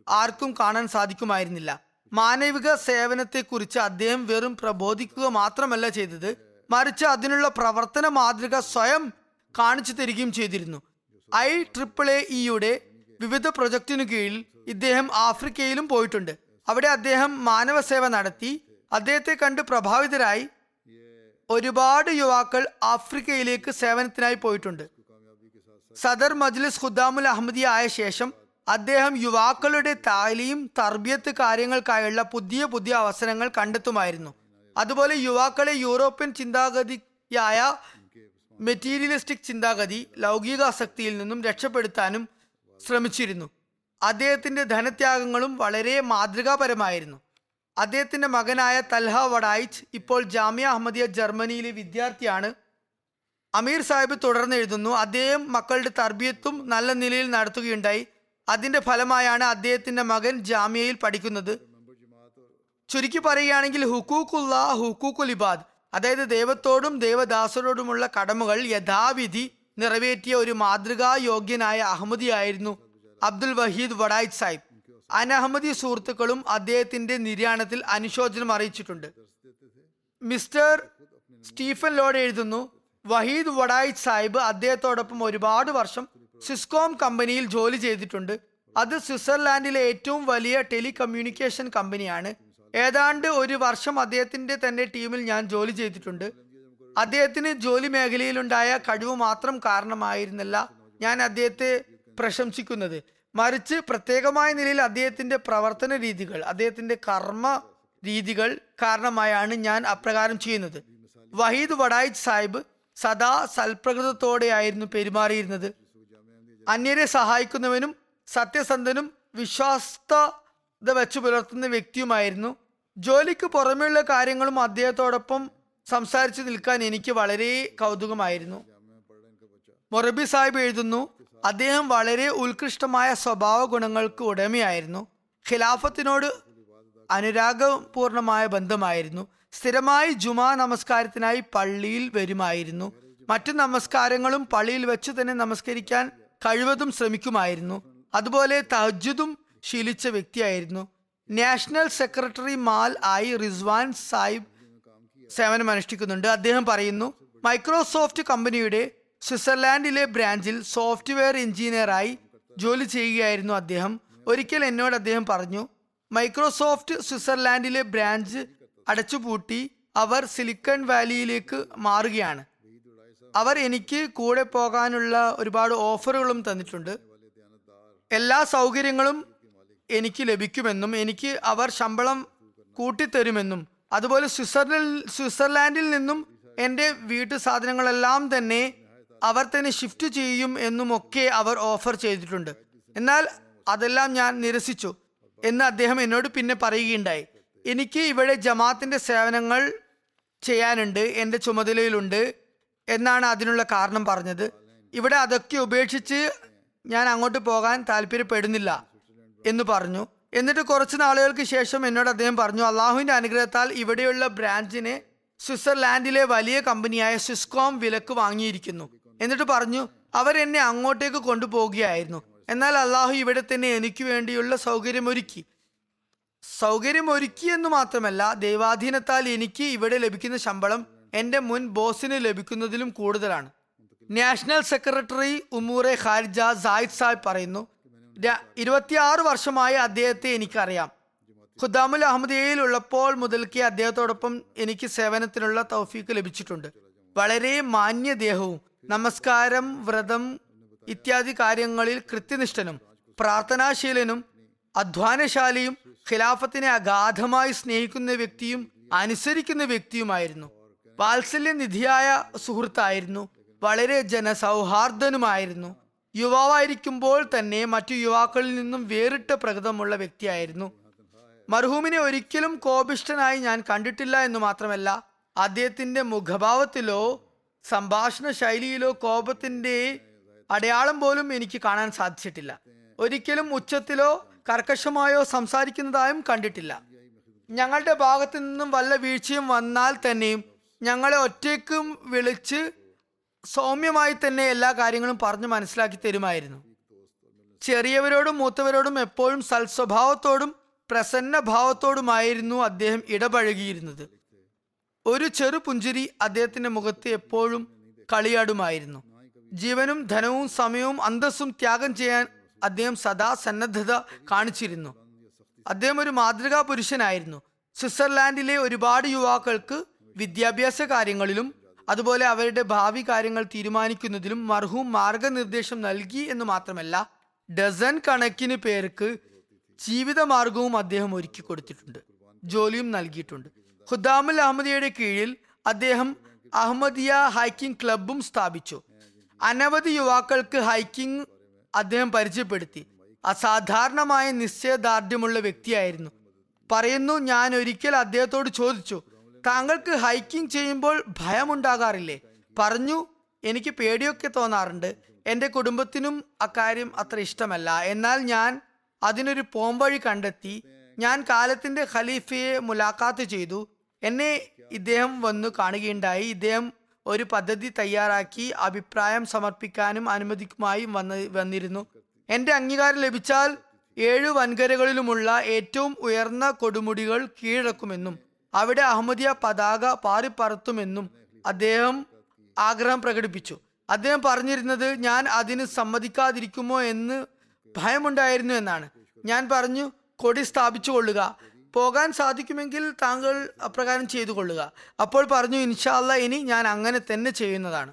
S1: ആർക്കും കാണാൻ സാധിക്കുമായിരുന്നില്ല. മാനവിക സേവനത്തെക്കുറിച്ച് അദ്ദേഹം വെറും പ്രബോധിക്കുക മാത്രമല്ല ചെയ്തത് മറിച്ച് അതിനുള്ള പ്രവർത്തന മാതൃക സ്വയം കാണിച്ചു തരികയും ചെയ്തിരുന്നു. ഐ ട്രിപ്പിൾ എ ഇയുടെ വിവിധ പ്രൊജക്ടിനു കീഴിൽ ഇദ്ദേഹം ആഫ്രിക്കയിലും പോയിട്ടുണ്ട്. അവിടെ അദ്ദേഹം മാനവ സേവ നടത്തി അദ്ദേഹത്തെ കണ്ട് പ്രഭാവിതരായി ഒരുപാട് യുവാക്കൾ ആഫ്രിക്കയിലേക്ക് സേവനത്തിനായി പോയിട്ടുണ്ട്. സദർ മജ്ലിസ് ഖുദ്ദാമുൽ അഹമ്മദിയ ആയ ശേഷം അദ്ദേഹം യുവാക്കളുടെ താലീം തർബിയത്ത് കാര്യങ്ങൾക്കായുള്ള പുതിയ പുതിയ അവസരങ്ങൾ കണ്ടെത്തുമായിരുന്നു. അതുപോലെ യുവാക്കളെ യൂറോപ്യൻ ചിന്താഗതിയായ മെറ്റീരിയലിസ്റ്റിക് ചിന്താഗതി ലൗകിക ആസക്തിയിൽ നിന്നും രക്ഷപ്പെടുത്താനും ശ്രമിച്ചിരുന്നു. അദ്ദേഹത്തിന്റെ ധനത്യാഗങ്ങളും വളരെ മാതൃകാപരമായിരുന്നു. അദ്ദേഹത്തിന്റെ മകനായ തൽഹ വഡായിച്ച് ഇപ്പോൾ ജാമ്യ അഹമ്മദിയ ജർമ്മനിയിലെ വിദ്യാർത്ഥിയാണ്. അമീർ സാഹിബ് തുടർന്ന് എഴുതുന്നു അദ്ദേഹം മക്കളുടെ തർബിയത്തും നല്ല നിലയിൽ നടത്തുകയുണ്ടായി. അതിന്റെ ഫലമായാണ് അദ്ദേഹത്തിന്റെ മകൻ ജാമ്യയിൽ പഠിക്കുന്നത്. ചുരുക്കി പറയുകയാണെങ്കിൽ ഹുക്കൂക്കുള്ള ഹുക്കൂക്കുൽ ഇബാദ്. അതായത് ദൈവത്തോടും ദൈവദാസരോടുമുള്ള കടമകൾ യഥാവിധി നിറവേറ്റിയ ഒരു മാതൃകായോഗ്യനായ അഹമ്മദിയായിരുന്നു അബ്ദുൽ വഹീദ് വഡായിദ് സാഹിബ്. അനഹമ്മദി സുഹൃത്തുക്കളും അദ്ദേഹത്തിന്റെ നിര്യാണത്തിൽ അനുശോചനം അറിയിച്ചിട്ടുണ്ട്. മിസ്റ്റർ സ്റ്റീഫൻ ലോഡ് എഴുതുന്നു വഹീദ് വടായിത് സാഹിബ് അദ്ദേഹത്തോടൊപ്പം ഒരുപാട് വർഷം സിസ്കോം കമ്പനിയിൽ ജോലി ചെയ്തിട്ടുണ്ട്. അത് സ്വിറ്റ്സർലാൻഡിലെ ഏറ്റവും വലിയ ടെലികമ്മ്യൂണിക്കേഷൻ കമ്പനിയാണ്. ഏതാണ്ട് ഒരു വർഷം അദ്ദേഹത്തിന്റെ തന്നെ ടീമിൽ ഞാൻ ജോലി ചെയ്തിട്ടുണ്ട്. അദ്ദേഹത്തിന് ജോലി മേഖലയിലുണ്ടായ കഴിവ് മാത്രം കാരണമായിരുന്നില്ല ഞാൻ അദ്ദേഹത്തെ പ്രശംസിക്കുന്നത്. മറിച്ച് പ്രത്യേകമായ നിലയിൽ അദ്ദേഹത്തിന്റെ പ്രവർത്തന രീതികൾ അദ്ദേഹത്തിന്റെ കർമ്മ രീതികൾ കാരണമായാണ് ഞാൻ അപ്രകാരം ചെയ്യുന്നത്. വഹീദ് വടായിത് സാഹിബ് സദാ സൽപ്രകൃതത്തോടെയായിരുന്നു പെരുമാറിയിരുന്നത്. അന്യരെ സഹായിക്കുന്നവനും സത്യസന്ധനും വിശ്വാസ്തത വെച്ചു പുലർത്തുന്ന വ്യക്തിയുമായിരുന്നു. ജോലിക്ക് പുറമെയുള്ള കാര്യങ്ങളും അദ്ദേഹത്തോടൊപ്പം സംസാരിച്ചു നിൽക്കാൻ എനിക്ക് വളരെ കൗതുകമായിരുന്നു. മൊറബി സാഹിബ് എഴുതുന്നു അദ്ദേഹം വളരെ ഉത്കൃഷ്ടമായ സ്വഭാവ ഗുണങ്ങൾക്ക് ഉടമയായിരുന്നു. ഖിലാഫത്തിനോട് അനുരാഗപൂർണമായ ബന്ധമായിരുന്നു. സ്ഥിരമായി ജുമാ നമസ്കാരത്തിനായി പള്ളിയിൽ വരുമായിരുന്നു. മറ്റു നമസ്കാരങ്ങളും പള്ളിയിൽ വെച്ച് തന്നെ നമസ്കരിക്കാൻ കഴിവതും ശ്രമിക്കുമായിരുന്നു. അതുപോലെ തഹജുദും ശീലിച്ച വ്യക്തിയായിരുന്നു. നാഷണൽ സെക്രട്ടറി മാൽ ആയി റിസ്വാൻ സാഹിബ് സേവനം അനുഷ്ഠിക്കുന്നുണ്ട്. അദ്ദേഹം പറയുന്നു മൈക്രോസോഫ്റ്റ് കമ്പനിയുടെ സ്വിറ്റ്സർലാൻഡിലെ ബ്രാഞ്ചിൽ സോഫ്റ്റ്വെയർ എഞ്ചിനീയറായി ജോലി ചെയ്യുകയായിരുന്നു അദ്ദേഹം. ഒരിക്കൽ എന്നോട് അദ്ദേഹം പറഞ്ഞു മൈക്രോസോഫ്റ്റ് സ്വിറ്റ്സർലാൻഡിലെ ബ്രാഞ്ച് അടച്ചുപൂട്ടി അവർ സിലിക്കൺ വാലിയിലേക്ക് മാറുകയാണ്. അവർ എനിക്ക് കൂടെ പോകാനുള്ള ഒരുപാട് ഓഫറുകളും തന്നിട്ടുണ്ട്. എല്ലാ സൗകര്യങ്ങളും എനിക്ക് ലഭിക്കുമെന്നും എനിക്ക് അവർ ശമ്പളം കൂട്ടിത്തരുമെന്നും അതുപോലെ സ്വിറ്റ്സർലൻഡ് സ്വിറ്റ്സർലാൻഡിൽ നിന്നും എന്റെ വീട്ടു സാധനങ്ങളെല്ലാം തന്നെ അവർ തന്നെ ഷിഫ്റ്റ് ചെയ്യും എന്നുമൊക്കെ അവർ ഓഫർ ചെയ്തിട്ടുണ്ട്. എന്നാൽ അതെല്ലാം ഞാൻ നിരസിച്ചു എന്ന് അദ്ദേഹം എന്നോട് പിന്നെ പറയുകയുണ്ടായി. എനിക്ക് ഇവിടെ ജമാത്തിന്റെ സേവനങ്ങൾ ചെയ്യാനുണ്ട് എന്റെ ചുമതലയിലുണ്ട് എന്നാണ് അതിനുള്ള കാരണം പറഞ്ഞത്. ഇവിടെ അതൊക്കെ ഉപേക്ഷിച്ച് ഞാൻ അങ്ങോട്ട് പോകാൻ താല്പര്യപ്പെടുന്നില്ല എന്ന് പറഞ്ഞു. എന്നിട്ട് കുറച്ച് നാളുകൾക്ക് ശേഷം എന്നോട് അദ്ദേഹം പറഞ്ഞു അള്ളാഹുവിന്റെ അനുഗ്രഹത്താൽ ഇവിടെയുള്ള ബ്രാഞ്ചിനെ സ്വിറ്റ്സർലാൻഡിലെ വലിയ കമ്പനിയായ സ്വിസ്കോം വിലക്ക് വാങ്ങിയിരിക്കുന്നു. എന്നിട്ട് പറഞ്ഞു അവർ എന്നെ അങ്ങോട്ടേക്ക് കൊണ്ടുപോകുകയായിരുന്നു എന്നാൽ അള്ളാഹു ഇവിടെ തന്നെ എനിക്ക് വേണ്ടിയുള്ള സൗകര്യമൊരുക്കി. സൗകര്യമൊരുക്കി എന്ന് മാത്രമല്ല ദൈവാധീനത്താൽ എനിക്ക് ഇവിടെ ലഭിക്കുന്ന ശമ്പളം എന്റെ മുൻ ബോസിന് ലഭിക്കുന്നതിലും കൂടുതലാണ്. National secretary ഉമൂറെ Kharija Zaid Sahib പറയുന്നു "ര- ഇരുപത്തിയാറ് വർഷമായി അദ്ദേഹത്തെ എനിക്കറിയാം. ഖുദാമുൽ അഹമ്മദിയയിൽ ഉള്ളപ്പോൾ മുതൽക്കേ അദ്ദേഹത്തോടൊപ്പം എനിക്ക് സേവനത്തിനുള്ള തൗഫീക്ക് ലഭിച്ചിട്ടുണ്ട്. വളരെ മാന്യദേഹവും നമസ്കാരം വ്രതം ഇത്യാദി കാര്യങ്ങളിൽ കൃത്യനിഷ്ഠനും പ്രാർത്ഥനാശീലനും അധ്വാനശാലിയും ഖിലാഫത്തിനെ അഗാധമായി സ്നേഹിക്കുന്ന വ്യക്തിയും അനുസരിക്കുന്ന വ്യക്തിയുമായിരുന്നു. വാത്സല്യനിധിയായ സുഹൃത്തായിരുന്നു. വളരെ ജനസൗഹാർദ്ദനുമായിരുന്നു. യുവാവായിരിക്കുമ്പോൾ തന്നെ മറ്റു യുവാക്കളിൽ നിന്നും വേറിട്ട പ്രകൃതമുള്ള വ്യക്തിയായിരുന്നു. മർഹൂമിനെ ഒരിക്കലും കോപിഷ്ടനായി ഞാൻ കണ്ടിട്ടില്ല എന്ന് മാത്രമല്ല അദ്ദേഹത്തിന്റെ മുഖഭാവത്തിലോ സംഭാഷണ ശൈലിയിലോ കോപത്തിന്റെ അടയാളം പോലും എനിക്ക് കാണാൻ സാധിച്ചിട്ടില്ല. ഒരിക്കലും ഉച്ചത്തിലോ കർക്കശമായോ സംസാരിക്കുന്നതായും കണ്ടിട്ടില്ല. ഞങ്ങളുടെ ഭാഗത്തു നിന്നും വല്ല വീഴ്ചയും വന്നാൽ തന്നെയും ഞങ്ങളെ ഒറ്റയ്ക്കും വിളിച്ച് സൗമ്യമായി തന്നെ എല്ലാ കാര്യങ്ങളും പറഞ്ഞു മനസ്സിലാക്കി തരുമായിരുന്നു. ചെറിയവരോടും മൂത്തവരോടും എപ്പോഴും സൽസ്വഭാവത്തോടും പ്രസന്ന ഭാവത്തോടുമായിരുന്നു അദ്ദേഹം ഇടപഴകിയിരുന്നത്. ഒരു ചെറു പുഞ്ചിരി അദ്ദേഹത്തിന്റെ മുഖത്ത് എപ്പോഴും കളിയാടുമായിരുന്നു. ജീവനും ധനവും സമയവും അന്തസ്സും ത്യാഗം ചെയ്യാൻ അദ്ദേഹം സദാ സന്നദ്ധത കാണിച്ചിരുന്നു. അദ്ദേഹം ഒരു മാതൃകാ പുരുഷനായിരുന്നു സ്വിറ്റ്സർലാൻഡിലെ ഒരുപാട് യുവാക്കൾക്ക് വിദ്യാഭ്യാസ കാര്യങ്ങളിലും അതുപോലെ അവരുടെ ഭാവി കാര്യങ്ങൾ തീരുമാനിക്കുന്നതിലും മർഹൂം മാർഗനിർദ്ദേശം നൽകി എന്ന് മാത്രമല്ല ഡസൻ കണക്കിന് പേർക്ക് ജീവിത മാർഗവും അദ്ദേഹം ഒരുക്കി കൊടുത്തിട്ടുണ്ട് ജോലിയും നൽകിയിട്ടുണ്ട്. ഖുദാമുൽ അഹമ്മദിയുടെ കീഴിൽ അദ്ദേഹം അഹമ്മദിയ ഹൈക്കിംഗ് ക്ലബും സ്ഥാപിച്ചു. അനവധി യുവാക്കൾക്ക് ഹൈക്കിംഗ് അദ്ദേഹം പരിചയപ്പെടുത്തി. അസാധാരണമായ നിശ്ചയദാർഢ്യമുള്ള വ്യക്തിയായിരുന്നു. പറയുന്നു ഞാൻ ഒരിക്കൽ അദ്ദേഹത്തോട് ചോദിച്ചു താങ്കൾക്ക് ഹൈക്കിംഗ് ചെയ്യുമ്പോൾ ഭയമുണ്ടാകാറില്ലേ? പറഞ്ഞു എനിക്ക് പേടിയൊക്കെ തോന്നാറുണ്ട്. എന്റെ കുടുംബത്തിനും അക്കാര്യം അത്ര ഇഷ്ടമല്ല. എന്നാൽ ഞാൻ അതിനൊരു പോംവഴി കണ്ടെത്തി. ഞാൻ കാലത്തിന്റെ ഖലീഫയെ മുലാഖാത്ത് ചെയ്തു. എന്നെ ഇദ്ദേഹം വന്നു കാണുകയുണ്ടായി. ഇദ്ദേഹം ഒരു പദ്ധതി തയ്യാറാക്കി അഭിപ്രായം സമർപ്പിക്കാനും അനുമതിക്കുമായി വന്ന് വന്നിരുന്നു. എന്റെ അംഗീകാരം ലഭിച്ചാൽ ഏഴു വൻകരകളിലുമുള്ള ഏറ്റവും ഉയർന്ന കൊടുമുടികൾ കീഴടക്കുമെന്നും അവിടെ അഹമ്മദിയ പതാക പാറിപ്പറത്തുമെന്നും അദ്ദേഹം ആഗ്രഹം പ്രകടിപ്പിച്ചു. അദ്ദേഹം പറഞ്ഞിരുന്നത് ഞാൻ അതിന് സമ്മതിക്കാതിരിക്കുമോ എന്ന് ഭയമുണ്ടായിരുന്നു എന്നാണ്. ഞാൻ പറഞ്ഞു കൊടി സ്ഥാപിച്ചു കൊള്ളുക പോകാൻ സാധിക്കുമെങ്കിൽ താങ്കൾ അപ്രകാരം ചെയ്തു കൊള്ളുക. അപ്പോൾ പറഞ്ഞു ഇൻഷാല്ല ഇനി ഞാൻ അങ്ങനെ തന്നെ ചെയ്യുന്നതാണ്.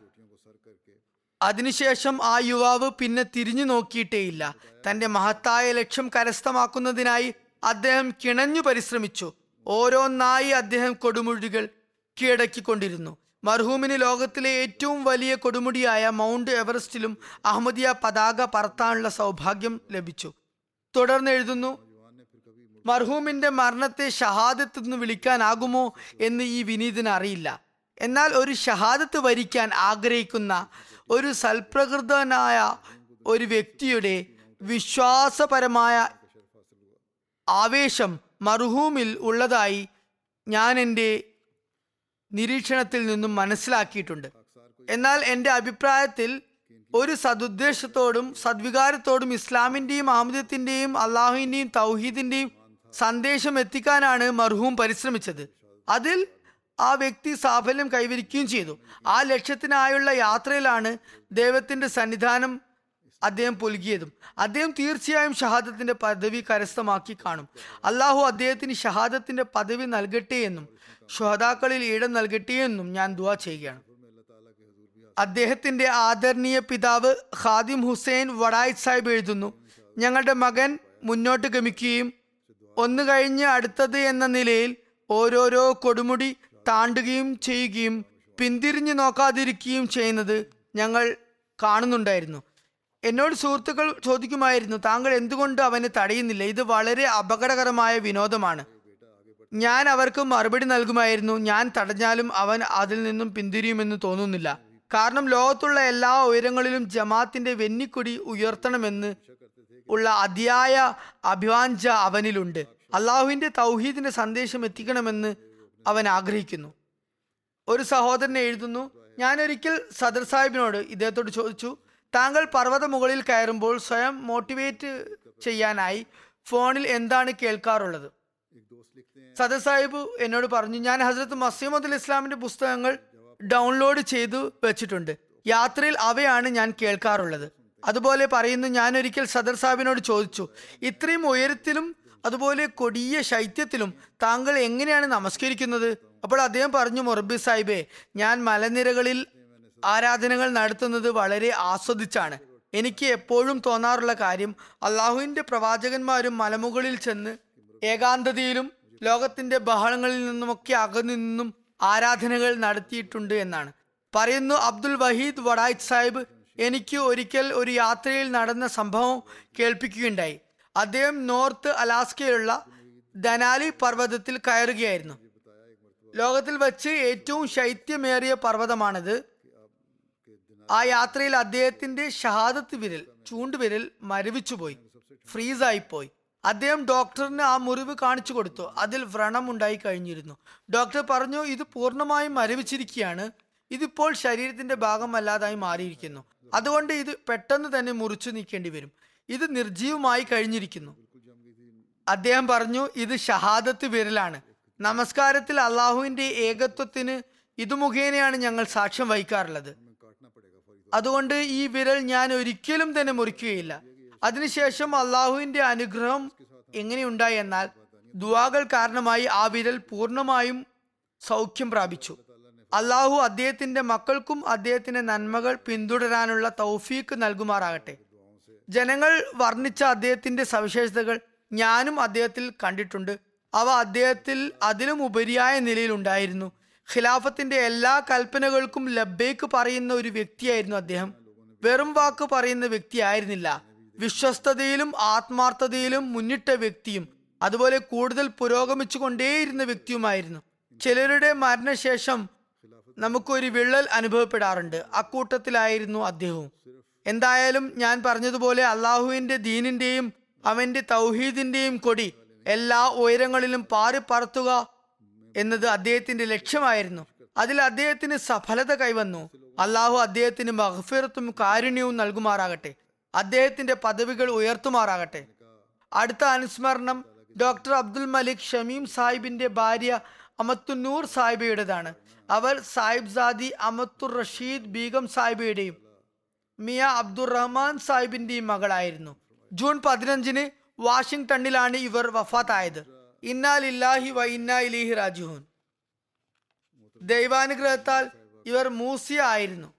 S1: അതിനുശേഷം ആ യുവാവ് പിന്നെ തിരിഞ്ഞു നോക്കിയിട്ടേയില്ല. തന്റെ മഹത്തായ ലക്ഷ്യം കരസ്ഥമാക്കുന്നതിനായി അദ്ദേഹം കിണഞ്ഞു പരിശ്രമിച്ചു. ഓരോന്നായി അദ്ദേഹം കൊടുമുടികൾ കീഴടക്കിക്കൊണ്ടിരുന്നു. മർഹൂമിന് ലോകത്തിലെ ഏറ്റവും വലിയ കൊടുമുടിയായ മൗണ്ട് എവറസ്റ്റിലും അഹമ്മദിയ പതാക പറത്താനുള്ള സൗഭാഗ്യം ലഭിച്ചു. തുടർന്ന് എഴുതുന്നു മർഹൂമിന്റെ മരണത്തെ ഷഹാദത്ത് എന്ന് വിളിക്കാനാകുമോ എന്ന് ഈ വിനീതന് അറിയില്ല. എന്നാൽ ഒരു ഷഹാദത്ത് വരിക്കാൻ ആഗ്രഹിക്കുന്ന ഒരു സൽപ്രകൃതനായ ഒരു വ്യക്തിയുടെ വിശ്വാസപരമായ ആവേശം മർഹൂമിൽ ഉള്ളതായി ഞാൻ എന്റെ നിരീക്ഷണത്തിൽ നിന്നും മനസ്സിലാക്കിയിട്ടുണ്ട്. എന്നാൽ എന്റെ അഭിപ്രായത്തിൽ ഒരു സതുദ്ദേശത്തോടും സദ്വികാരത്തോടും ഇസ്ലാമിന്റെയും അഹമ്മദത്തിന്റെയും അള്ളാഹുവിന്റെയും തൗഹീദിന്റെയും സന്ദേശം എത്തിക്കാനാണ് മർഹൂം പരിശ്രമിച്ചത്. അതിൽ ആ വ്യക്തി സാഫല്യം കൈവരിക്കുകയും ചെയ്തു. ആ ലക്ഷ്യത്തിനായുള്ള യാത്രയിലാണ് ദൈവത്തിന്റെ സന്നിധാനം അദ്ദേഹം പുൽകിയതും. അദ്ദേഹം തീർച്ചയായും ഷഹാദത്തിന്റെ പദവി കരസ്ഥമാക്കി കാണും. അള്ളാഹു അദ്ദേഹത്തിന് ഷഹാദത്തിന്റെ പദവി നൽകട്ടെ എന്നും ഷുഹദാക്കളിൽ ഇടം നൽകട്ടെ എന്നും ഞാൻ ദുവാ ചെയ്യുകയാണ്. അദ്ദേഹത്തിന്റെ ആദരണീയ പിതാവ് ഖാദിം ഹുസൈൻ വടായ് സാഹിബ് എഴുതുന്നു ഞങ്ങളുടെ മകൻ മുന്നോട്ട് ഗമിക്കുകയും ഒന്ന് കഴിഞ്ഞ് അടുത്തത് എന്ന നിലയിൽ ഓരോരോ കൊടുമുടി താണ്ടുകയും ചെയ്യുകയും പിന്തിരിഞ്ഞു നോക്കാതിരിക്കുകയും ചെയ്യുന്നത് ഞങ്ങൾ കാണുന്നുണ്ടായിരുന്നു. എന്നോട് സുഹൃത്തുക്കൾ ചോദിക്കുമായിരുന്നു താങ്കൾ എന്തുകൊണ്ട് അവനെ തടയുന്നില്ല? ഇത് വളരെ അപകടകരമായ വിനോദമാണ്. ഞാൻ അവർക്ക് മറുപടി നൽകുമായിരുന്നു. ഞാൻ തടഞ്ഞാലും അവൻ അതിൽ നിന്നും പിന്തിരിയുമെന്ന് തോന്നുന്നില്ല. കാരണം ലോകത്തുള്ള എല്ലാ ഉയരങ്ങളിലും ജമാത്തിന്റെ വെന്നിക്കൊടി ഉയർത്തണമെന്ന് ഉള്ള അതിയായ അഭിവാഞ്ച അവനിലുണ്ട്. അള്ളാഹുവിന്റെ തൗഹീദിന്റെ സന്ദേശം എത്തിക്കണമെന്ന് അവൻ ആഗ്രഹിക്കുന്നു. ഒരു സഹോദരൻ എഴുതുന്നു ഞാനൊരിക്കൽ സദർ സാഹിബിനോട് ഇദ്ദേഹത്തോട് ചോദിച്ചു താങ്കൾ പർവത മുകളിൽ കയറുമ്പോൾ സ്വയം മോട്ടിവേറ്റ് ചെയ്യാനായി ഫോണിൽ എന്താണ് കേൾക്കാറുള്ളത്? സദർ സാഹിബ് എന്നോട് പറഞ്ഞു ഞാൻ ഹസരത്ത് മസീമദ് ഇസ്ലാമിന്റെ പുസ്തകങ്ങൾ ഡൗൺലോഡ് ചെയ്തു വെച്ചിട്ടുണ്ട്. യാത്രയിൽ അവയാണ് ഞാൻ കേൾക്കാറുള്ളത്. അതുപോലെ പറയുന്നു ഞാനൊരിക്കൽ സദർ സാഹിബിനോട് ചോദിച്ചു ഇത്രയും ഉയരത്തിലും അതുപോലെ കൊടിയ ശൈത്യത്തിലും താങ്കൾ എങ്ങനെയാണ് നമസ്കരിക്കുന്നത്? അപ്പോൾ അദ്ദേഹം പറഞ്ഞു മൊറബി സാഹിബെ ഞാൻ മലനിരകളിൽ ആരാധനകൾ നടത്തുന്നത് വളരെ ആസ്വദിച്ചാണ്. എനിക്ക് എപ്പോഴും തോന്നാറുള്ള കാര്യം അള്ളാഹുവിന്റെ പ്രവാചകന്മാരും മലമുകളിൽ ചെന്ന് ഏകാന്തതയിലും ലോകത്തിന്റെ ബഹളങ്ങളിൽ നിന്നുമൊക്കെ അകന്നു നിന്നും ആരാധനകൾ നടത്തിയിട്ടുണ്ട് എന്നാണ്. പറയുന്നു അബ്ദുൽ വഹീദ് വടായിത് സാഹിബ് എനിക്ക് ഒരിക്കൽ ഒരു യാത്രയിൽ നടന്ന സംഭവം കേൾപ്പിക്കുകയുണ്ടായി. അദ്ദേഹം നോർത്ത് അലാസ്കയിലുള്ള ധനാലി പർവതത്തിൽ കയറുകയായിരുന്നു. ലോകത്തിൽ വച്ച് ഏറ്റവും ശൈത്യമേറിയ പർവതമാണിത്. ആ യാത്രയിൽ അദ്ദേഹത്തിന്റെ ഷഹാദത്ത് വിരൽ ചൂണ്ടുവിരൽ മരവിച്ചുപോയി. ഫ്രീസായി പോയി അദ്ദേഹം ഡോക്ടറിന് ആ മുറിവ് കാണിച്ചു കൊടുത്തു അതിൽ വ്രണം ഉണ്ടായി കഴിഞ്ഞിരുന്നു. ഡോക്ടർ പറഞ്ഞു ഇത് പൂർണമായും മരവിച്ചിരിക്കുകയാണ്. ഇതിപ്പോൾ ശരീരത്തിന്റെ ഭാഗമല്ലാതായി മാറിയിരിക്കുന്നു. അതുകൊണ്ട് ഇത് പെട്ടെന്ന് തന്നെ മുറിച്ചു നീക്കേണ്ടി വരും. ഇത് നിർജീവമായി കഴിഞ്ഞിരിക്കുന്നു. അദ്ദേഹം പറഞ്ഞു ഇത് ഷഹാദത്ത് വിരലാണ്. നമസ്കാരത്തിൽ അള്ളാഹുവിന്റെ ഏകത്വത്തിന് ഇത് മുഖേനയാണ് ഞങ്ങൾ സാക്ഷ്യം വഹിക്കാറുള്ളത്. അതുകൊണ്ട് ഈ വിരൽ ഞാൻ ഒരിക്കലും തന്നെ മുറിക്കുകയില്ല. അതിനുശേഷം അള്ളാഹുവിന്റെ അനുഗ്രഹം എങ്ങനെയുണ്ടായി എന്നാൽ ദുവാകൾ കാരണമായി ആ വിരൽ പൂർണമായും സൗഖ്യം പ്രാപിച്ചു. അള്ളാഹു അദ്ദേഹത്തിന്റെ മക്കൾക്കും അദ്ദേഹത്തിന്റെ നന്മകൾ പിന്തുടരാനുള്ള തൗഫീക്ക് നൽകുമാറാകട്ടെ. ജനങ്ങൾ വർണിച്ച അദ്ദേഹത്തിന്റെ സവിശേഷതകൾ ഞാനും അദ്ദേഹത്തിൽ കണ്ടിട്ടുണ്ട്. അവ അദ്ദേഹത്തിൽ അതിലും ഉപരിയായ നിലയിലുണ്ടായിരുന്നു ഖിലാഫത്തിന്റെ എല്ലാ കൽപ്പനകൾക്കും ലബ്ബേക്ക് പറയുന്ന ഒരു വ്യക്തിയായിരുന്നു അദ്ദേഹം. വെറും വാക്ക് പറയുന്ന വ്യക്തിയായിരുന്നില്ല വിശ്വസ്തതയിലും ആത്മാർത്ഥതയിലും മുന്നിട്ട വ്യക്തിയും അതുപോലെ കൂടുതൽ പുരോഗമിച്ചു കൊണ്ടേയിരുന്ന വ്യക്തിയുമായിരുന്നു. ചിലരുടെ മരണശേഷം നമുക്കൊരു വിള്ളൽ അനുഭവപ്പെടാറുണ്ട്. അക്കൂട്ടത്തിലായിരുന്നു അദ്ദേഹവും. എന്തായാലും ഞാൻ പറഞ്ഞതുപോലെ അള്ളാഹുവിന്റെ ദീനിന്റെയും അവന്റെ തൗഹീദിന്റെയും കൊടി എല്ലാ ഉയരങ്ങളിലും പാറി പറത്തുക എന്നത് അദ്ദേഹത്തിന്റെ ലക്ഷ്യമായിരുന്നു. അതിൽ അദ്ദേഹത്തിന് സഫലത കൈവന്നു. അള്ളാഹു അദ്ദേഹത്തിന് മഹഫിറത്തും കാരുണ്യവും നൽകുമാറാകട്ടെ. അദ്ദേഹത്തിന്റെ പദവികൾ ഉയർത്തുമാറാകട്ടെ. അടുത്ത അനുസ്മരണം ഡോക്ടർ അബ്ദുൽ മലിക് ഷമീം സാഹിബിന്റെ ഭാര്യ അമത്തുന്നൂർ സാഹിബയുടേതാണ്. അവർ സാഹിബ് സാദി അമത്തുർ റഷീദ് ബീഗം സാഹിബയുടെയും മിയ അബ്ദുറഹ്മാൻ സാഹിബിന്റെയും മകളായിരുന്നു. ജൂൺ പതിനഞ്ചിന് വാഷിംഗ്ടണിലാണ് ഇവർ വഫാത്തായത്. ഇന്നാലില്ലാഹി വ ഇന്നാ ഇലിഹി ദൈവാനുഗ്രഹത്താൽ ഇവർ മൂസിയ ആയിരുന്നു.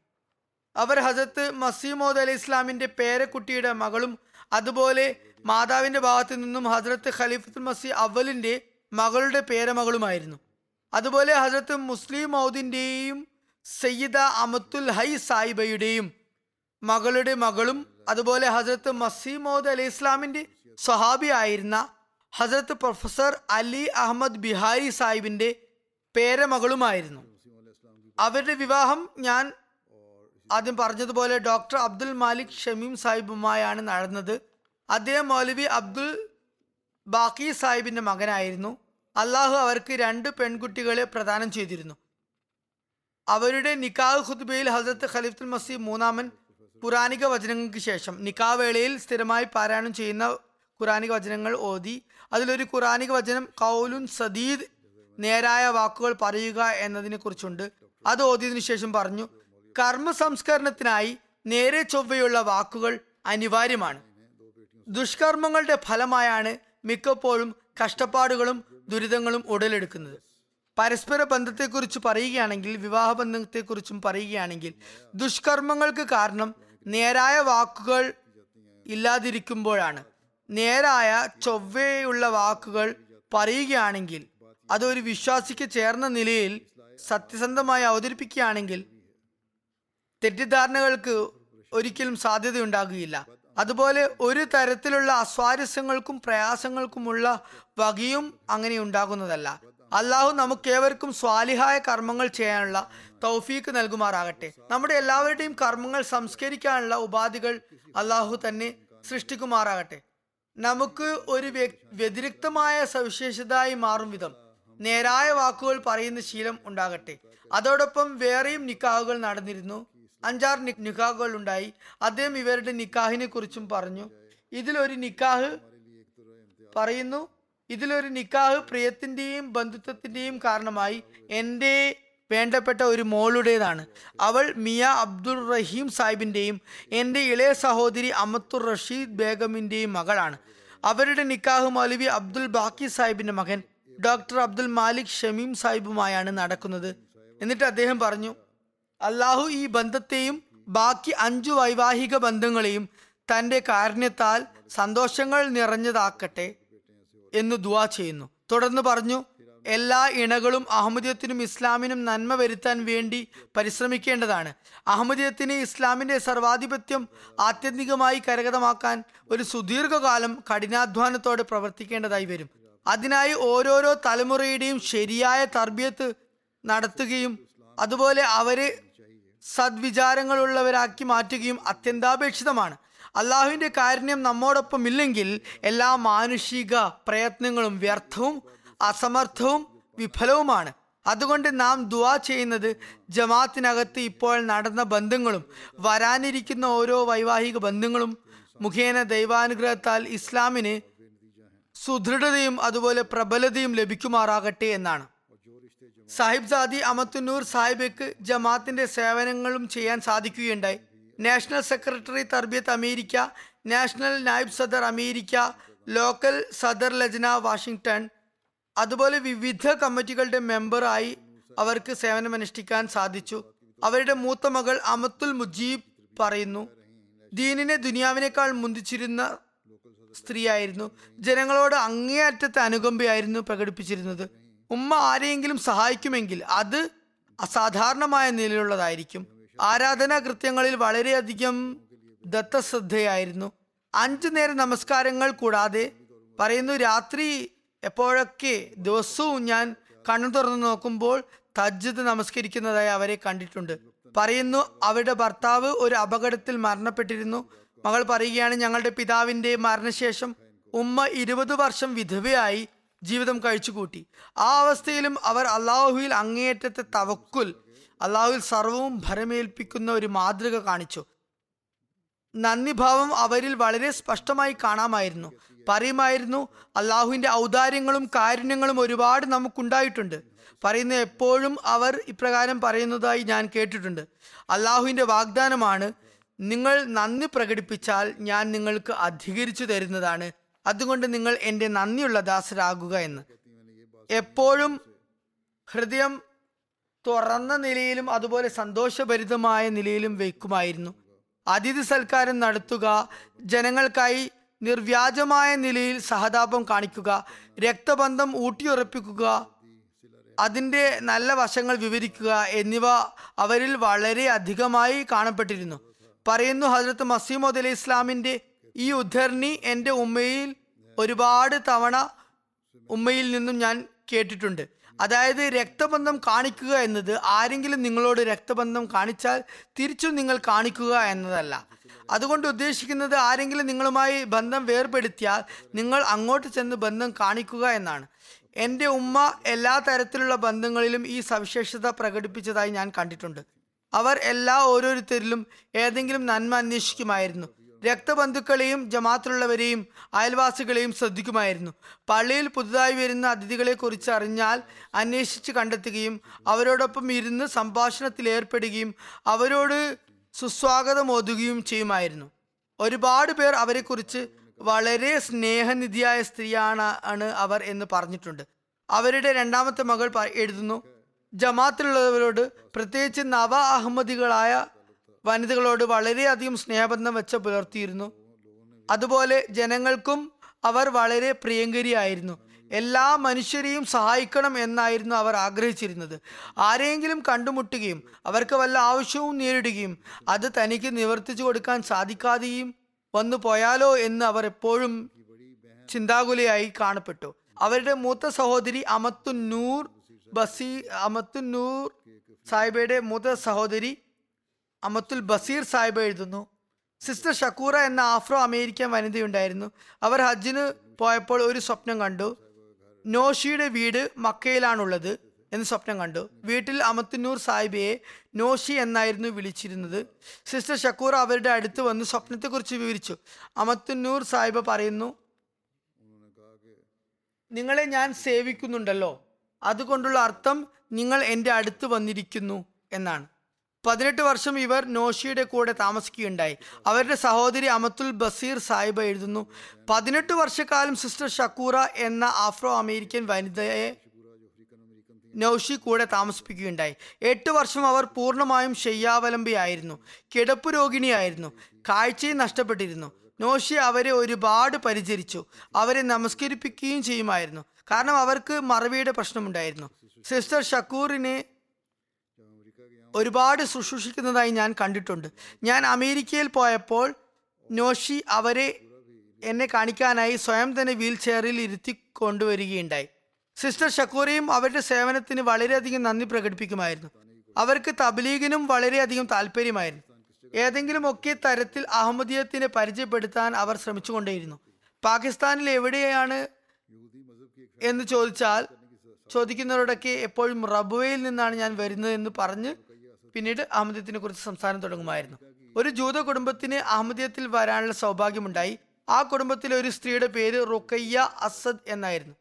S1: അവർ ഹസത്ത് മസീമോദ് അലി ഇസ്ലാമിന്റെ പേരക്കുട്ടിയുടെ മകളും അതുപോലെ മാതാവിന്റെ ഭാഗത്തു നിന്നും ഹസ്രത്ത് ഖലീഫത്തുൽ മസി അവലിന്റെ മകളുടെ പേരമകളുമായിരുന്നു. അതുപോലെ ഹസ്രത്ത് മുസ്ലിം മൗദിന്റെയും സയ്യിദ അമത്തുൽ ഹൈ സായിബയുടെയും മകളുടെ മകളും അതുപോലെ ഹസ്രത്ത് മസീമോദ് അലി ഇസ്ലാമിന്റെ സ്വഹാബി ആയിരുന്ന ഹസ്രത്ത് പ്രൊഫസർ അലി അഹമ്മദ് ബിഹാരി സാഹിബിന്റെ പേരമകളുമായിരുന്നു. അവരുടെ വിവാഹം ഞാൻ ആദ്യം പറഞ്ഞതുപോലെ ഡോക്ടർ അബ്ദുൽ മാലിക് ഷമീം സാഹിബുമായാണ് നടന്നത്. അദ്ദേഹം മൗലവി അബ്ദുൽ ബാക്കി സാഹിബിന്റെ മകനായിരുന്നു. അള്ളാഹു അവർക്ക് രണ്ട് പെൺകുട്ടികളെ പ്രദാനം ചെയ്തിരുന്നു. അവരുടെ നിക്കാഹ് ഖുദ്ബയിൽ ഹസരത്ത് ഖലീഫുൽ മസീ മൂന്നാമൻ പുരാണിക വചനങ്ങൾക്ക് ശേഷം നിക്കാ വേളയിൽ സ്ഥിരമായി പാരായണം ചെയ്യുന്ന ഖുറാനിക വചനങ്ങൾ ഓതി അതിലൊരു ഖുറാനിക വചനം കൗലുൻ സദീദ് നേരായ വാക്കുകൾ പറയുക എന്നതിനെ കുറിച്ചുണ്ട് അത് ഓതിയതിനു ശേഷം പറഞ്ഞു കർമ്മ സംസ്കരണത്തിനായി നേരെ ചൊവ്വയുള്ള വാക്കുകൾ അനിവാര്യമാണ്. ദുഷ്കർമ്മങ്ങളുടെ ഫലമായാണ് മിക്കപ്പോഴും കഷ്ടപ്പാടുകളും ദുരിതങ്ങളും ഉടലെടുക്കുന്നത്. പരസ്പര ബന്ധത്തെക്കുറിച്ച് പറയുകയാണെങ്കിൽ വിവാഹ ബന്ധത്തെക്കുറിച്ചും പറയുകയാണെങ്കിൽ ദുഷ്കർമ്മങ്ങൾക്ക് കാരണം നേരായ വാക്കുകൾ ഇല്ലാതിരിക്കുമ്പോഴാണ്. നേരായ ചൊവ്വയുള്ള വാക്കുകൾ പറയുകയാണെങ്കിൽ അതൊരു വിശ്വാസിക്ക് ചേർന്ന നിലയിൽ സത്യസന്ധമായി അവതരിപ്പിക്കുകയാണെങ്കിൽ തെറ്റിദ്ധാരണകൾക്ക് ഒരിക്കലും സാധ്യതയുണ്ടാകുകയില്ല. അതുപോലെ ഒരു തരത്തിലുള്ള അസ്വാരസ്യങ്ങൾക്കും പ്രയാസങ്ങൾക്കുമുള്ള വകയും അങ്ങനെ ഉണ്ടാകുന്നതല്ല. അള്ളാഹു നമുക്കേവർക്കും സ്വാലിഹായ കർമ്മങ്ങൾ ചെയ്യാനുള്ള തൗഫീക്ക് നൽകുമാറാകട്ടെ. നമ്മുടെ എല്ലാവരുടെയും കർമ്മങ്ങൾ സംസ്കരിക്കാനുള്ള ഉപാധികൾ അള്ളാഹു തന്നെ സൃഷ്ടിക്കുമാറാകട്ടെ. നമുക്ക് ഒരു വ്യ- വ്യതിരിക്തമായ സവിശേഷതയായി മാറും വിധം നേരായ വാക്കുകൾ പറയുന്ന ശീലം ഉണ്ടാകട്ടെ. അതോടൊപ്പം വേറെയും നിക്കാഹുകൾ നടന്നിരുന്നു. അഞ്ചാറ് നിക്കാഹുകൾ ഉണ്ടായി അദ്ദേഹം ഇവരുടെ നിക്കാഹിനെ കുറിച്ചും പറഞ്ഞു. ഇതിലൊരു നിക്കാഹ് പറയുന്നു. ഇതിലൊരു നിക്കാഹ് പ്രിയത്തിന്റെയും ബന്ധുത്വത്തിന്റെയും കാരണമായി എന്റെ വേണ്ടപ്പെട്ട ഒരു മോളുടേതാണ്. അവൾ മിയ അബ്ദുൾ റഹീം സാഹിബിന്റെയും എന്റെ ഇളയ സഹോദരി അമത്തുർ റഷീദ് ബേഗമിന്റെയും മകളാണ്. അവരുടെ നിക്കാഹ് മൗലവി അബ്ദുൽ ബാക്കി സാഹിബിന്റെ മകൻ ഡോക്ടർ അബ്ദുൽ മാലിക് ഷമീം സാഹിബുമായാണ് നടക്കുന്നത്. എന്നിട്ട് അദ്ദേഹം പറഞ്ഞു അള്ളാഹു ഈ ബന്ധത്തെയും ബാക്കി അഞ്ചു വൈവാഹിക ബന്ധങ്ങളെയും തന്റെ കാരുണ്യത്താൽ സന്തോഷങ്ങൾ നിറഞ്ഞതാക്കട്ടെ എന്ന് ദുവാ ചെയ്യുന്നു. തുടർന്ന് പറഞ്ഞു എല്ലാ ഇണകളും അഹമ്മദിയത്തിനും ഇസ്ലാമിനും നന്മ വരുത്താൻ വേണ്ടി പരിശ്രമിക്കേണ്ടതാണ്. അഹമ്മദിയത്തിന് ഇസ്ലാമിന്റെ സർവാധിപത്യം ആത്യന്തികമായി കരകതമാക്കാൻ ഒരു സുദീർഘകാലം കഠിനാധ്വാനത്തോടെ പ്രവർത്തിക്കേണ്ടതായി വരും. അതിനായി ഓരോരോ തലമുറയുടെയും ശരിയായ തർബിയത്ത് നടത്തുകയും അതുപോലെ അവരെ സദ്വിചാരങ്ങളുള്ളവരാക്കി മാറ്റുകയും അത്യന്താപേക്ഷിതമാണ്. അള്ളാഹുവിന്റെ കാരുണ്യം നമ്മോടൊപ്പം ഇല്ലെങ്കിൽ എല്ലാ മാനുഷിക പ്രയത്നങ്ങളും വ്യർത്ഥവും അസമർത്ഥവും വിഫലവുമാണ്. അതുകൊണ്ട് നാം ദുവാ ചെയ്യുന്നത് ജമാത്തിനകത്ത് ഇപ്പോൾ നടന്ന ബന്ധങ്ങളും വരാനിരിക്കുന്ന ഓരോ വൈവാഹിക ബന്ധങ്ങളും മുഖേന ദൈവാനുഗ്രഹത്താൽ ഇസ്ലാമിന് സുദൃഢതയും അതുപോലെ പ്രബലതയും ലഭിക്കുമാറാകട്ടെ എന്നാണ്. സാഹിബ് സാദി അമത്തുന്നൂർ സാഹിബയ്ക്ക് ജമാത്തിന്റെ സേവനങ്ങളും ചെയ്യാൻ സാധിക്കുകയുണ്ടായി. National secretary Tarbiyat America national Naib Sadr America local Sadr Lajna Washington അതുപോലെ വിവിധ കമ്മിറ്റികളുടെ മെമ്പറായി അവർക്ക് സേവനമനുഷ്ഠിക്കാൻ സാധിച്ചു. അവരുടെ മൂത്ത മകൾ അമത്തുൽ മുജീബ് പറയുന്നു ദീനിനെ ദുനിയാവിനേക്കാൾ മുന്തിച്ചിരുന്ന സ്ത്രീയായിരുന്നു. ജനങ്ങളോട് അങ്ങേയറ്റത്തെ അനുകമ്പയായിരുന്നു പ്രകടിപ്പിച്ചിരുന്നത്. ഉമ്മ ആരെയെങ്കിലും സഹായിക്കുമെങ്കിൽ അത് അസാധാരണമായ നിലയിലുള്ളതായിരിക്കും. ആരാധനാ കൃത്യങ്ങളിൽ വളരെയധികം ദത്തശ്രദ്ധയായിരുന്നു. അഞ്ചു നേരം നമസ്കാരങ്ങൾ കൂടാതെ പറയുന്നു രാത്രി എപ്പോഴൊക്കെ ദിവസവും ഞാൻ കണ്ണു തുറന്നു നോക്കുമ്പോൾ തജ്ജിദ് നമസ്കരിക്കുന്നതായി അവരെ കണ്ടിട്ടുണ്ട്. പറയുന്നു അവരുടെ ഭർത്താവ് ഒരു അപകടത്തിൽ മരണപ്പെട്ടിരുന്നു. മകൾ പറയുകയാണ് ഞങ്ങളുടെ പിതാവിന്റെ മരണശേഷം ഉമ്മ ഇരുപത് വർഷം വിധവയായി. ജീവിതം കഴിച്ചുകൂട്ടി. ആ അവസ്ഥയിലും അവർ അള്ളാഹുവിൽ അങ്ങേയറ്റത്തെ തവക്കുൽ അള്ളാഹുവിൽ സർവവും ഭരമേൽപ്പിക്കുന്ന ഒരു മാതൃക കാണിച്ചു. നന്ദിഭാവം അവരിൽ വളരെ സ്പഷ്ടമായി കാണാമായിരുന്നു. പറയുമായിരുന്നു അള്ളാഹുവിന്റെ ഔദാര്യങ്ങളും കാരുണ്യങ്ങളും ഒരുപാട് നമുക്കുണ്ടായിട്ടുണ്ട്. പറയുന്ന എപ്പോഴും അവർ ഇപ്രകാരം പറയുന്നതായി ഞാൻ കേട്ടിട്ടുണ്ട്. അള്ളാഹുവിന്റെ വാഗ്ദാനമാണ് നിങ്ങൾ നന്ദി പ്രകടിപ്പിച്ചാൽ ഞാൻ നിങ്ങൾക്ക് അധികരിച്ചു തരുന്നതാണ്. അതുകൊണ്ട് നിങ്ങൾ എന്റെ നന്ദിയുള്ള ദാസരാകുക എന്ന്. എപ്പോഴും ഹൃദയം തുറന്ന നിലയിലും അതുപോലെ സന്തോഷഭരിതമായ നിലയിലും വയ്ക്കുമായിരുന്നു. അതിഥി സൽക്കാരം നടത്തുക ജനങ്ങൾക്കായി നിർവ്യാജമായ നിലയിൽ സഹതാപം കാണിക്കുക രക്തബന്ധം ഊട്ടിയുറപ്പിക്കുക അതിന്റെ നല്ല വശങ്ങൾ വിവരിക്കുക എന്നിവ അവരിൽ വളരെ അധികമായി കാണപ്പെട്ടിരുന്നു. പറയുന്നു ഹജ്രത്ത് മസീമോദ് അലി ഇസ്ലാമിന്റെ ഈ ഉദ്ധരണി എന്റെ ഉമ്മയിൽ ഒരുപാട് തവണ ഉമ്മയിൽ നിന്നും ഞാൻ കേട്ടിട്ടുണ്ട്. അതായത് രക്തബന്ധം കാണിക്കുക എന്നത് ആരെങ്കിലും നിങ്ങളോട് രക്തബന്ധം കാണിച്ചാൽ തിരിച്ചും നിങ്ങൾ കാണിക്കുക എന്നതല്ല. അതുകൊണ്ട് ഉദ്ദേശിക്കുന്നത് ആരെങ്കിലും നിങ്ങളുമായി ബന്ധം വേർപെടുത്തിയാൽ നിങ്ങൾ അങ്ങോട്ട് ചെന്ന് ബന്ധം കാണിക്കുക എന്നാണ്. എന്റെ ഉമ്മ എല്ലാ തരത്തിലുള്ള ബന്ധങ്ങളിലും ഈ സവിശേഷത പ്രകടിപ്പിച്ചതായി ഞാൻ കണ്ടിട്ടുണ്ട്. അവർ എല്ലാ ഓരോരുത്തരിലും ഏതെങ്കിലും നന്മ അന്വേഷിക്കുമായിരുന്നു. രക്തബന്ധുക്കളെയും ജമാത്തിലുള്ളവരെയും അയൽവാസികളെയും ശ്രദ്ധിക്കുമായിരുന്നു. പള്ളിയിൽ പുതുതായി വരുന്ന അതിഥികളെക്കുറിച്ച് അറിഞ്ഞാൽ അന്വേഷിച്ച് കണ്ടെത്തുകയും അവരോടൊപ്പം ഇരുന്ന് സംഭാഷണത്തിൽ ഏർപ്പെടുകയും അവരോട് സുസ്വാഗതം ഓതുകയും ചെയ്യുമായിരുന്നു. ഒരുപാട് പേർ അവരെക്കുറിച്ച് വളരെ സ്നേഹനിധിയായ സ്ത്രീയാണ് ആണ് അവർ എന്ന് പറഞ്ഞിട്ടുണ്ട്. അവരുടെ രണ്ടാമത്തെ മകൾ എഴുതുന്നു ജമാത്തിലുള്ളവരോട് പ്രത്യേകിച്ച് നവ അഹമ്മദികളായ വനിതകളോട് വളരെയധികം സ്നേഹബന്ധം വെച്ച് പുലർത്തിയിരുന്നു. അതുപോലെ ജനങ്ങൾക്കും അവർ വളരെ പ്രിയങ്കരിയായിരുന്നു. എല്ലാ മനുഷ്യരെയും സഹായിക്കണം എന്നായിരുന്നു അവർ ആഗ്രഹിച്ചിരുന്നത്. ആരെയെങ്കിലും കണ്ടുമുട്ടുകയും അവർക്ക് വല്ല ആവശ്യവും നേരിടുകയും അത് തനിക്ക് നിവർത്തിച്ചു കൊടുക്കാൻ സാധിക്കാതെയും വന്നു പോയാലോ എന്ന് അവർ എപ്പോഴും ചിന്താകുലയായി കാണപ്പെട്ടു. അവരുടെ മൂത്ത സഹോദരി അമത്തുന്നൂർ ബസീ അമത്തുന്നൂർ സാഹിബയുടെ മൂത്ത സഹോദരി അമത്തുൽ ബസീർ സാഹിബ് എഴുതുന്നു. സിസ്റ്റർ ഷക്കൂറ എന്ന ആഫ്രോ അമേരിക്കൻ വനിതയുണ്ടായിരുന്നു. അവർ ഹജ്ജിന് പോയപ്പോൾ ഒരു സ്വപ്നം കണ്ടു. നോഷിയുടെ വീട് മക്കയിലാണുള്ളത് എന്ന് സ്വപ്നം കണ്ടു. വീട്ടിൽ അമത്തുന്നൂർ സാഹിബയെ നോഷി എന്നായിരുന്നു വിളിച്ചിരുന്നത്. സിസ്റ്റർ ഷക്കൂർ അവരുടെ അടുത്ത് വന്ന് സ്വപ്നത്തെക്കുറിച്ച് വിവരിച്ചു. അമത്തുന്നൂർ സാഹിബ് പറയുന്നു നിങ്ങളെ ഞാൻ സേവിക്കുന്നുണ്ടല്ലോ. അതുകൊണ്ടുള്ള അർത്ഥം നിങ്ങൾ എന്റെ അടുത്ത് വന്നിരിക്കുന്നു എന്നാണ്. പതിനെട്ട് വർഷം ഇവർ നോഷിയുടെ കൂടെ താമസിക്കുകയുണ്ടായി. അവരുടെ സഹോദരി അമത്തുൽ ബസീർ സാഹിബ് എഴുതുന്നു പതിനെട്ട് വർഷക്കാലം സിസ്റ്റർ ഷക്കൂറ എന്ന ആഫ്രോ അമേരിക്കൻ വനിതയെ നൌഷി കൂടെ താമസിപ്പിക്കുകയുണ്ടായി. എട്ട് വർഷം അവർ പൂർണമായും ശയ്യാവലംബിയായിരുന്നു കിടപ്പ് രോഗിണിയായിരുന്നു കാഴ്ചയും നഷ്ടപ്പെട്ടിരുന്നു. നോഷി അവരെ ഒരുപാട് പരിചരിച്ചു അവരെ നമസ്കരിപ്പിക്കുകയും ചെയ്യുമായിരുന്നു. കാരണം അവർക്ക് മറവിയുടെ പ്രശ്നമുണ്ടായിരുന്നു. സിസ്റ്റർ ഷക്കൂറിനെ ഒരുപാട് ശുശ്രൂഷിക്കുന്നതായി ഞാൻ കണ്ടിട്ടുണ്ട്. ഞാൻ അമേരിക്കയിൽ പോയപ്പോൾ നോഷി അവരെ എന്നെ കാണിക്കാനായി സ്വയം തന്നെ വീൽ ചെയറിൽ ഇരുത്തി കൊണ്ടുവരികയുണ്ടായി. സിസ്റ്റർ ഷക്കൂറയും അവരുടെ സേവനത്തിന് വളരെയധികം നന്ദി പ്രകടിപ്പിക്കുമായിരുന്നു. അവർക്ക് തബ്ലീഗിനും വളരെയധികം താല്പര്യമായിരുന്നു. ഏതെങ്കിലും ഒക്കെ തരത്തിൽ അഹമ്മദീയത്തിനെ പരിചയപ്പെടുത്താൻ അവർ ശ്രമിച്ചുകൊണ്ടേയിരുന്നു. പാകിസ്ഥാനിൽ എവിടെയാണ് എന്ന് ചോദിച്ചാൽ ചോദിക്കുന്നവരോടൊക്കെ എപ്പോഴും റബുവയിൽ നിന്നാണ് ഞാൻ വരുന്നത് എന്ന് പറഞ്ഞ് പിന്നീട് അഹമ്മദീയത്തിനെ കുറിച്ച് സംസാരം തുടങ്ങുമായിരുന്നു. ഒരു ജൂത കുടുംബത്തിന് അഹമ്മദീയത്തിൽ വരാനുള്ള സൗഭാഗ്യമുണ്ടായി. ആ കുടുംബത്തിലെ ഒരു സ്ത്രീയുടെ പേര് റുക്കയ്യ അസദ് എന്നായിരുന്നു.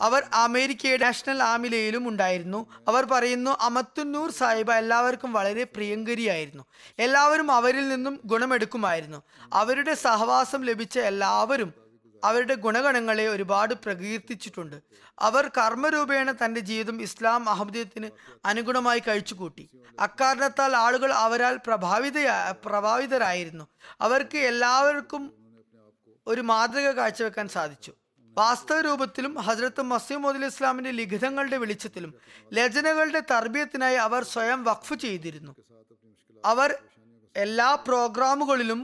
S1: അവർ അമേരിക്കയുടെ നാഷണൽ ആമിലയിലും ഉണ്ടായിരുന്നു. അവർ പറയുന്നു അമത്തുന്നൂർ സാഹിബ എല്ലാവർക്കും വളരെ പ്രിയങ്കരിയായിരുന്നു. എല്ലാവരും അവരിൽ നിന്നും ഗുണമെടുക്കുമായിരുന്നു. അവരുടെ സഹവാസം ലഭിച്ച എല്ലാവരും അവരുടെ ഗുണഗണങ്ങളെ ഒരുപാട് പ്രകീർത്തിച്ചിട്ടുണ്ട്. അവർ കർമ്മരൂപേണ തന്റെ ജീവിതം ഇസ്ലാം അഹമ്മദീയത്തിന് അനുഗുണമായി കഴിച്ചുകൂട്ടി. അക്കാരണത്താൽ ആളുകൾ അവരാൽ പ്രഭാവിത പ്രഭാവിതരായിരുന്നു. അവർക്ക് എല്ലാവർക്കും ഒരു മാതൃക കാഴ്ചവെക്കാൻ സാധിച്ചു. വാസ്തവ രൂപത്തിലും ഹസ്രത്ത് മസീമോദ് ഇസ്ലാമിന്റെ ലിഖിതങ്ങളുടെ വെളിച്ചത്തിലും രചനകളുടെ തർബീയത്തിനായി അവർ സ്വയം വഖഫ് ചെയ്തിരുന്നു. അവർ എല്ലാ പ്രോഗ്രാമുകളിലും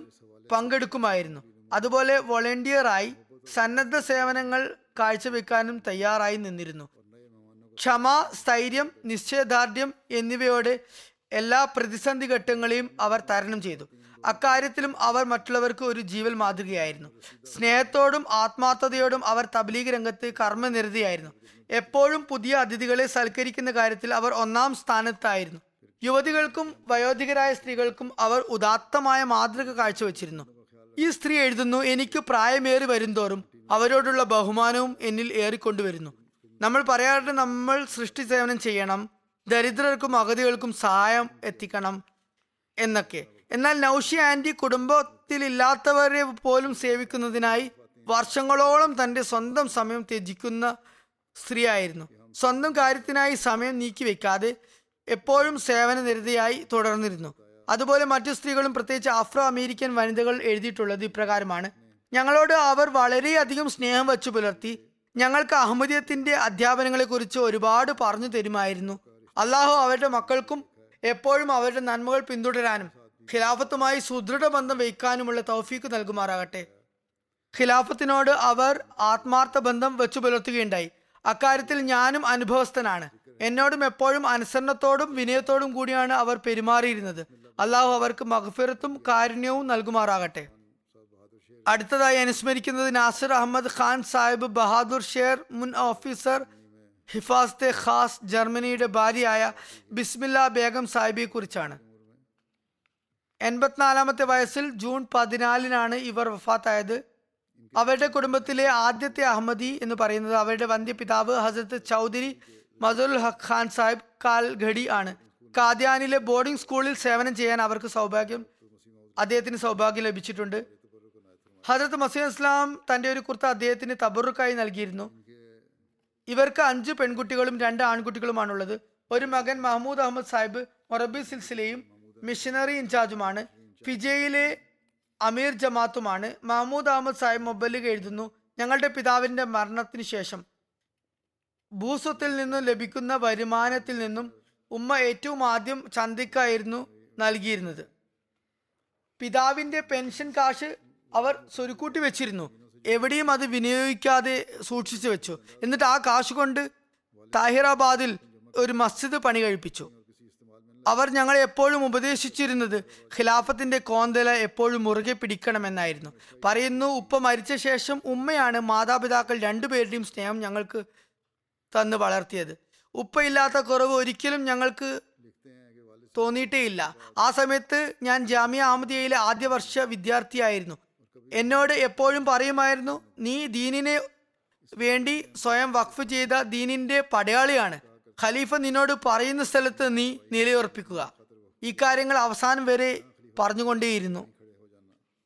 S1: പങ്കെടുക്കുമായിരുന്നു. അതുപോലെ വോളണ്ടിയറായി സന്നദ്ധ സേവനങ്ങൾ കാഴ്ചവെക്കാനും തയ്യാറായി നിന്നിരുന്നു. ക്ഷമ സ്ഥൈര്യം നിശ്ചയദാർഢ്യം എന്നിവയോടെ എല്ലാ പ്രതിസന്ധി ഘട്ടങ്ങളെയും അവർ തരണം ചെയ്തു. അക്കാര്യത്തിലും അവർ മറ്റുള്ളവർക്ക് ഒരു ജീവൽ മാതൃകയായിരുന്നു. സ്നേഹത്തോടും ആത്മാർത്ഥതയോടും അവർ തബ്ലീഗ് രംഗത്ത് കർമ്മനിരതിയായിരുന്നു. എപ്പോഴും പുതിയ അതിഥികളെ സൽക്കരിക്കുന്ന കാര്യത്തിൽ അവർ ഒന്നാം സ്ഥാനത്തായിരുന്നു. യുവതികൾക്കും വയോധികരായ സ്ത്രീകൾക്കും അവർ ഉദാത്തമായ മാതൃക കാഴ്ചവെച്ചിരുന്നു. ഈ സ്ത്രീ എഴുതുന്നു എനിക്ക് പ്രായമേറി വരുംതോറും അവരോടുള്ള ബഹുമാനവും എന്നിൽ ഏറിക്കൊണ്ടുവരുന്നു. നമ്മൾ പറയാറുണ്ട് നമ്മൾ സൃഷ്ടി സേവനം ചെയ്യണം ദരിദ്രർക്കും അഗതികൾക്കും സഹായം എത്തിക്കണം എന്നൊക്കെ. എന്നാൽ നൌഷി ആന്റി കുടുംബത്തിലില്ലാത്തവരെ പോലും സേവിക്കുന്നതിനായി വർഷങ്ങളോളം തന്റെ സ്വന്തം സമയം ത്യജിക്കുന്ന സ്ത്രീയായിരുന്നു. സ്വന്തം കാര്യത്തിനായി സമയം നീക്കി വെക്കാതെ എപ്പോഴും സേവന നിരതയായി തുടർന്നിരുന്നു. അതുപോലെ മറ്റു സ്ത്രീകളും പ്രത്യേകിച്ച് ആഫ്രോ അമേരിക്കൻ വനിതകൾ എഴുതിയിട്ടുള്ളത് ഇപ്രകാരമാണ്. ഞങ്ങളോട് അവർ വളരെയധികം സ്നേഹം വച്ചു പുലർത്തി ഞങ്ങൾക്ക് അഹമ്മദീയത്തിന്റെ അധ്യാപനങ്ങളെ കുറിച്ച് ഒരുപാട് പറഞ്ഞു തരുമായിരുന്നു. അള്ളാഹു അവരുടെ മക്കൾക്കും എപ്പോഴും അവരുടെ നന്മകൾ പിന്തുടരാനും ഖിലാഫത്തുമായി സുദൃഢ ബന്ധം വയ്ക്കാനുമുള്ള തൗഫീക്ക് നൽകുമാറാകട്ടെ. ഖിലാഫത്തിനോട് അവർ ആത്മാർത്ഥ ബന്ധം വെച്ചു പുലർത്തുകയുണ്ടായി. അക്കാര്യത്തിൽ ഞാനും അനുഭവസ്ഥനാണ്. എന്നോടും എപ്പോഴും അനുസരണത്തോടും വിനയത്തോടും കൂടിയാണ് അവർ പെരുമാറിയിരുന്നത്. അള്ളാഹു അവർക്ക് മഹഫിറത്തും കാരുണ്യവും നൽകുമാറാകട്ടെ. അടുത്തതായി അനുസ്മരിക്കുന്നത് നാസിർ അഹമ്മദ് ഖാൻ സാഹിബ് ബഹാദൂർ ഷേർ മുൻ ഓഫീസർ ഹിഫാസ്തെ ഖാസ് ജർമ്മനിയുടെ ഭാര്യയായ ബിസ്മില്ല ബേഗം സാഹിബിയെ കുറിച്ചാണ്. എൺപത്തിനാലാമത്തെ വയസ്സിൽ ജൂൺ പതിനാലിനാണ് ഇവർ വഫാത്തായത്. അവരുടെ കുടുംബത്തിലെ ആദ്യത്തെ അഹമ്മദി എന്ന് പറയുന്നത് അവരുടെ വന്ധ്യ പിതാവ് ഹസരത്ത് ചൗധരി മസുൽ ഹഖ് ഖാൻ സാഹിബ് കാൽഘടി ആണ്. കാദ്യാനിലെ ബോർഡിംഗ് സ്കൂളിൽ സേവനം ചെയ്യാൻ അവർക്ക് സൗഭാഗ്യം. അദ്ദേഹത്തിന് സൗഭാഗ്യം ലഭിച്ചിട്ടുണ്ട്. ഹജറത്ത് മസീദ് ഇസ്ലാം തന്റെ ഒരു കുർത്ത അദ്ദേഹത്തിന് തബറുക്കായി നൽകിയിരുന്നു. ഇവർക്ക് അഞ്ച് പെൺകുട്ടികളും രണ്ട് ആൺകുട്ടികളുമാണുള്ളത്. ഒരു മകൻ മഹ്മൂദ് അഹമ്മദ് സാഹിബ് മൊറബി സിൽസിലയും മിഷനറി ഇൻചാർജുമാണ്. ഫിജയിലെ അമീർ ജമാത്തുമാണ്. മഹ്മൂദ് അഹമ്മദ് സാഹിബ് മൊബൈലിൽ എഴുതുന്നു ഞങ്ങളുടെ പിതാവിന്റെ മരണത്തിന് ശേഷം. ഭൂസ്വത്തിൽ നിന്നും ലഭിക്കുന്ന വരുമാനത്തിൽ നിന്നും ഉമ്മ ഏറ്റവും ആദ്യം ചന്തയ്ക്കായിരുന്നു നൽകിയിരുന്നത്. പിതാവിന്റെ പെൻഷൻ കാശ് അവർ സ്വരുക്കൂട്ടി വെച്ചിരുന്നു. എവിടെയും അത് വിനിയോഗിക്കാതെ സൂക്ഷിച്ചു വെച്ചു. എന്നിട്ട് ആ കാശ് കൊണ്ട് താഹിറാബാദിൽ ഒരു മസ്ജിദ് പണി കഴിപ്പിച്ചു. അവർ ഞങ്ങളെ എപ്പോഴും ഉപദേശിച്ചിരുന്നത് ഖിലാഫത്തിന്റെ കോന്തല എപ്പോഴും മുറുകെ പിടിക്കണമെന്നായിരുന്നു. പറയുന്നു ഉപ്പ മരിച്ച ശേഷം ഉമ്മയാണ് മാതാപിതാക്കൾ രണ്ടുപേരുടെയും സ്നേഹം ഞങ്ങൾക്ക് തന്ന് വളർത്തിയത്. ഉപ്പയില്ലാത്ത കുറവ് ഒരിക്കലും ഞങ്ങൾക്ക് തോന്നിയിട്ടേയില്ല. ആ സമയത്ത് ഞാൻ ജാമ്യ അഹമ്മദിയയിലെ ആദ്യ വർഷ വിദ്യാർത്ഥിയായിരുന്നു. എന്നോട് എപ്പോഴും പറയുമായിരുന്നു നീ ദീനിനെ വേണ്ടി സ്വയം വഖഫ് ചെയ്ത ദീനിന്റെ പടയാളിയാണ്. ഖലീഫ നിന്നോട് പറയുന്ന സ്ഥലത്ത് നീ നിലയുറപ്പിക്കുക. ഇക്കാര്യങ്ങൾ അവസാനം വരെ പറഞ്ഞുകൊണ്ടേയിരുന്നു.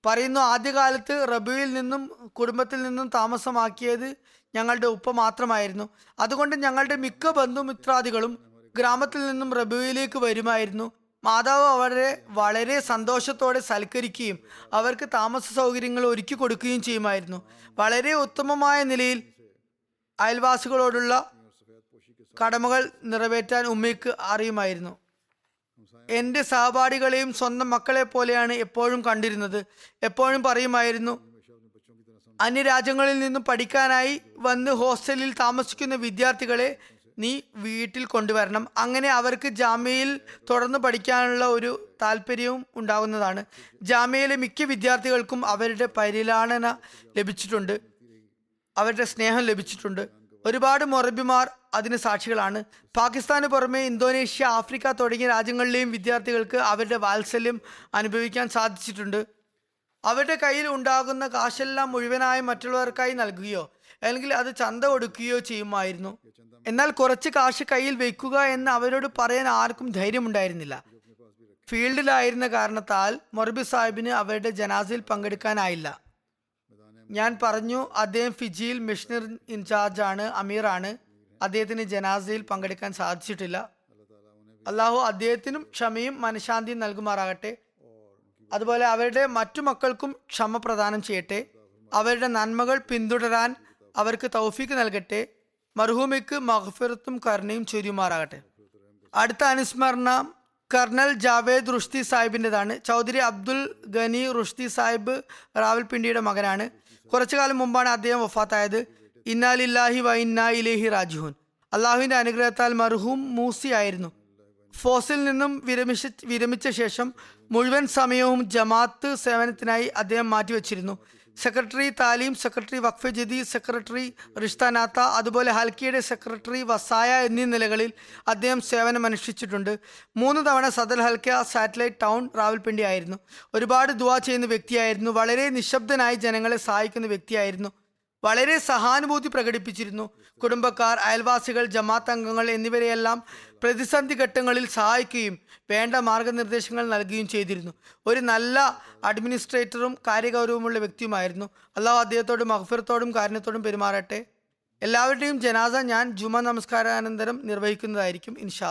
S1: പറയുന്നു ആദ്യകാലത്ത് റബിയിൽ നിന്നും കുടുംബത്തിൽ നിന്നും താമസമാക്കിയത് ഞങ്ങളുടെ ഉപ്പ മാത്രമായിരുന്നു. അതുകൊണ്ട് ഞങ്ങളുടെ മിക്ക ബന്ധുമിത്രാദികളും ഗ്രാമത്തിൽ നിന്നും റബുവിലേക്ക് വരുമായിരുന്നു. മാതാവ് അവരെ വളരെ സന്തോഷത്തോടെ സൽക്കരിക്കുകയും അവർക്ക് താമസ സൗകര്യങ്ങൾ ഒരുക്കി കൊടുക്കുകയും ചെയ്യുമായിരുന്നു. വളരെ ഉത്തമമായ നിലയിൽ അയൽവാസികളോടുള്ള കടമകൾ നിറവേറ്റാൻ ഉമ്മയ്ക്ക് അറിയുമായിരുന്നു. എന്റെ സഹപാഠികളെയും സ്വന്തം മക്കളെ പോലെയാണ് എപ്പോഴും കണ്ടിരുന്നത്. എപ്പോഴും പറയുമായിരുന്നു അന്യരാജ്യങ്ങളിൽ നിന്നും പഠിക്കാനായി വന്ന് ഹോസ്റ്റലിൽ താമസിക്കുന്ന വിദ്യാർത്ഥികളെ നീ വീട്ടിൽ കൊണ്ടുവരണം. അങ്ങനെ അവർക്ക് ജാമ്യയിൽ തുടർന്ന് പഠിക്കാനുള്ള ഒരു താല്പര്യവും ഉണ്ടാകുന്നതാണ് ജാമ്യയിലെ മിക്ക വിദ്യാർത്ഥികൾക്കും അവരുടെ പരിലാളന ലഭിച്ചിട്ടുണ്ട്. അവരുടെ സ്നേഹം ലഭിച്ചിട്ടുണ്ട്. ഒരുപാട് മൊറബിമാർ അതിന് സാക്ഷികളാണ്. പാകിസ്ഥാന് പുറമെ ഇന്തോനേഷ്യ ആഫ്രിക്ക തുടങ്ങിയ രാജ്യങ്ങളിലെയും വിദ്യാർത്ഥികൾക്ക് അവരുടെ വാത്സല്യം അനുഭവിക്കാൻ സാധിച്ചിട്ടുണ്ട്. അവരുടെ കയ്യിൽ ഉണ്ടാകുന്ന കാശെല്ലാം മുഴുവനായി മറ്റുള്ളവർക്കായി നൽകുകയോ അല്ലെങ്കിൽ അത് ചന്ത കൊടുക്കുകയോ ചെയ്യുമായിരുന്നു. എന്നാൽ കുറച്ച് കാശ് കയ്യിൽ വെക്കുക എന്ന് അവരോട് പറയാൻ ആർക്കും ധൈര്യമുണ്ടായിരുന്നില്ല. ഫീൽഡിലായിരുന്ന കാരണത്താൽ മൊറബി സാഹിബിന് അവരുടെ ജനാസയിൽ പങ്കെടുക്കാനായില്ല. ഞാൻ പറഞ്ഞു അദ്ദേഹം ഫിജിയിൽ മിഷണറി ഇൻചാർജ് ആണ് അമീറാണ്. അദ്ദേഹത്തിന് ജനാസയിൽ പങ്കെടുക്കാൻ സാധിച്ചിട്ടില്ല. അള്ളാഹു അദ്ദേഹത്തിനും ക്ഷമയും മനഃശാന്തിയും നൽകുമാറാകട്ടെ. അതുപോലെ അവരുടെ മറ്റു മക്കൾക്കും ക്ഷമ പ്രദാനം ചെയ്യട്ടെ. അവരുടെ നന്മകൾ പിന്തുടരാൻ അവർക്ക് തൗഫീക്ക് നൽകട്ടെ മർഹൂമയ്ക്ക് മഹഫിറത്തും കരുണയും ചൊരിയുമാറാകട്ടെ അടുത്ത അനുസ്മരണം കർണൽ ജാവേദ് റുഷ്തി സാഹിബിന്റെതാണ്. ചൗധരി അബ്ദുൽ ഗനി റുഷ്തി സാഹിബ് റാവൽപിണ്ടിയുടെ മകനാണ്. കുറച്ചു കാലം മുമ്പാണ് അദ്ദേഹം വഫാത്തായത്. ഇന്നാലില്ലാഹി വ ഇന്നാ ഇലേഹി രാജുഹുൻ അള്ളാഹുവിന്റെ അനുഗ്രഹത്താൽ മർഹൂം മൂസി ആയിരുന്നു. ഫോസിൽ നിന്നും വിരമിച്ച വിരമിച്ച ശേഷം മുഴുവൻ സമയവും ജമാത്ത് സേവനത്തിനായി അദ്ദേഹം മാറ്റിവെച്ചിരുന്നു. Secretary Taleem secretary Waqf Jadid secretary Rishtanata അതുപോലെ ഹൽക്കിയുടെ സെക്രട്ടറി വസായ എന്നീ നിലകളിൽ അദ്ദേഹം സേവനം അനുഷ്ഠിച്ചിട്ടുണ്ട് മൂന്ന് തവണ സദൽ ഹൽക്ക സാറ്റലൈറ്റ് ടൗൺ റാവൽപിണ്ടി ആയിരുന്നു ഒരുപാട് ദുവാ ചെയ്യുന്ന വ്യക്തിയായിരുന്നു. വളരെ നിശബ്ദനായി ജനങ്ങളെ സഹായിക്കുന്ന വ്യക്തിയായിരുന്നു. വളരെ സഹാനുഭൂതി പ്രകടിപ്പിച്ചിരുന്നു. കുടുംബക്കാർ അയൽവാസികൾ ജമാഅത്ത് അംഗങ്ങൾ എന്നിവരെയെല്ലാം പ്രതിസന്ധി ഘട്ടങ്ങളിൽ സഹായിക്കുകയും വേണ്ട മാർഗനിർദ്ദേശങ്ങൾ നൽകുകയും ചെയ്തിരുന്നു. ഒരു നല്ല അഡ്മിനിസ്ട്രേറ്ററും കാര്യഗൗരവമുള്ള വ്യക്തിയുമായിരുന്നു. അള്ളാഹു അദ്ദേഹത്തോടും മഹഫിറത്തോടും കാരുണ്യത്തോടും പെരുമാറട്ടെ. എല്ലാവരുടെയും ജനാസ ഞാൻ ജുമ നമസ്കാരാനന്തരം നിർവഹിക്കുന്നതായിരിക്കും ഇൻഷാ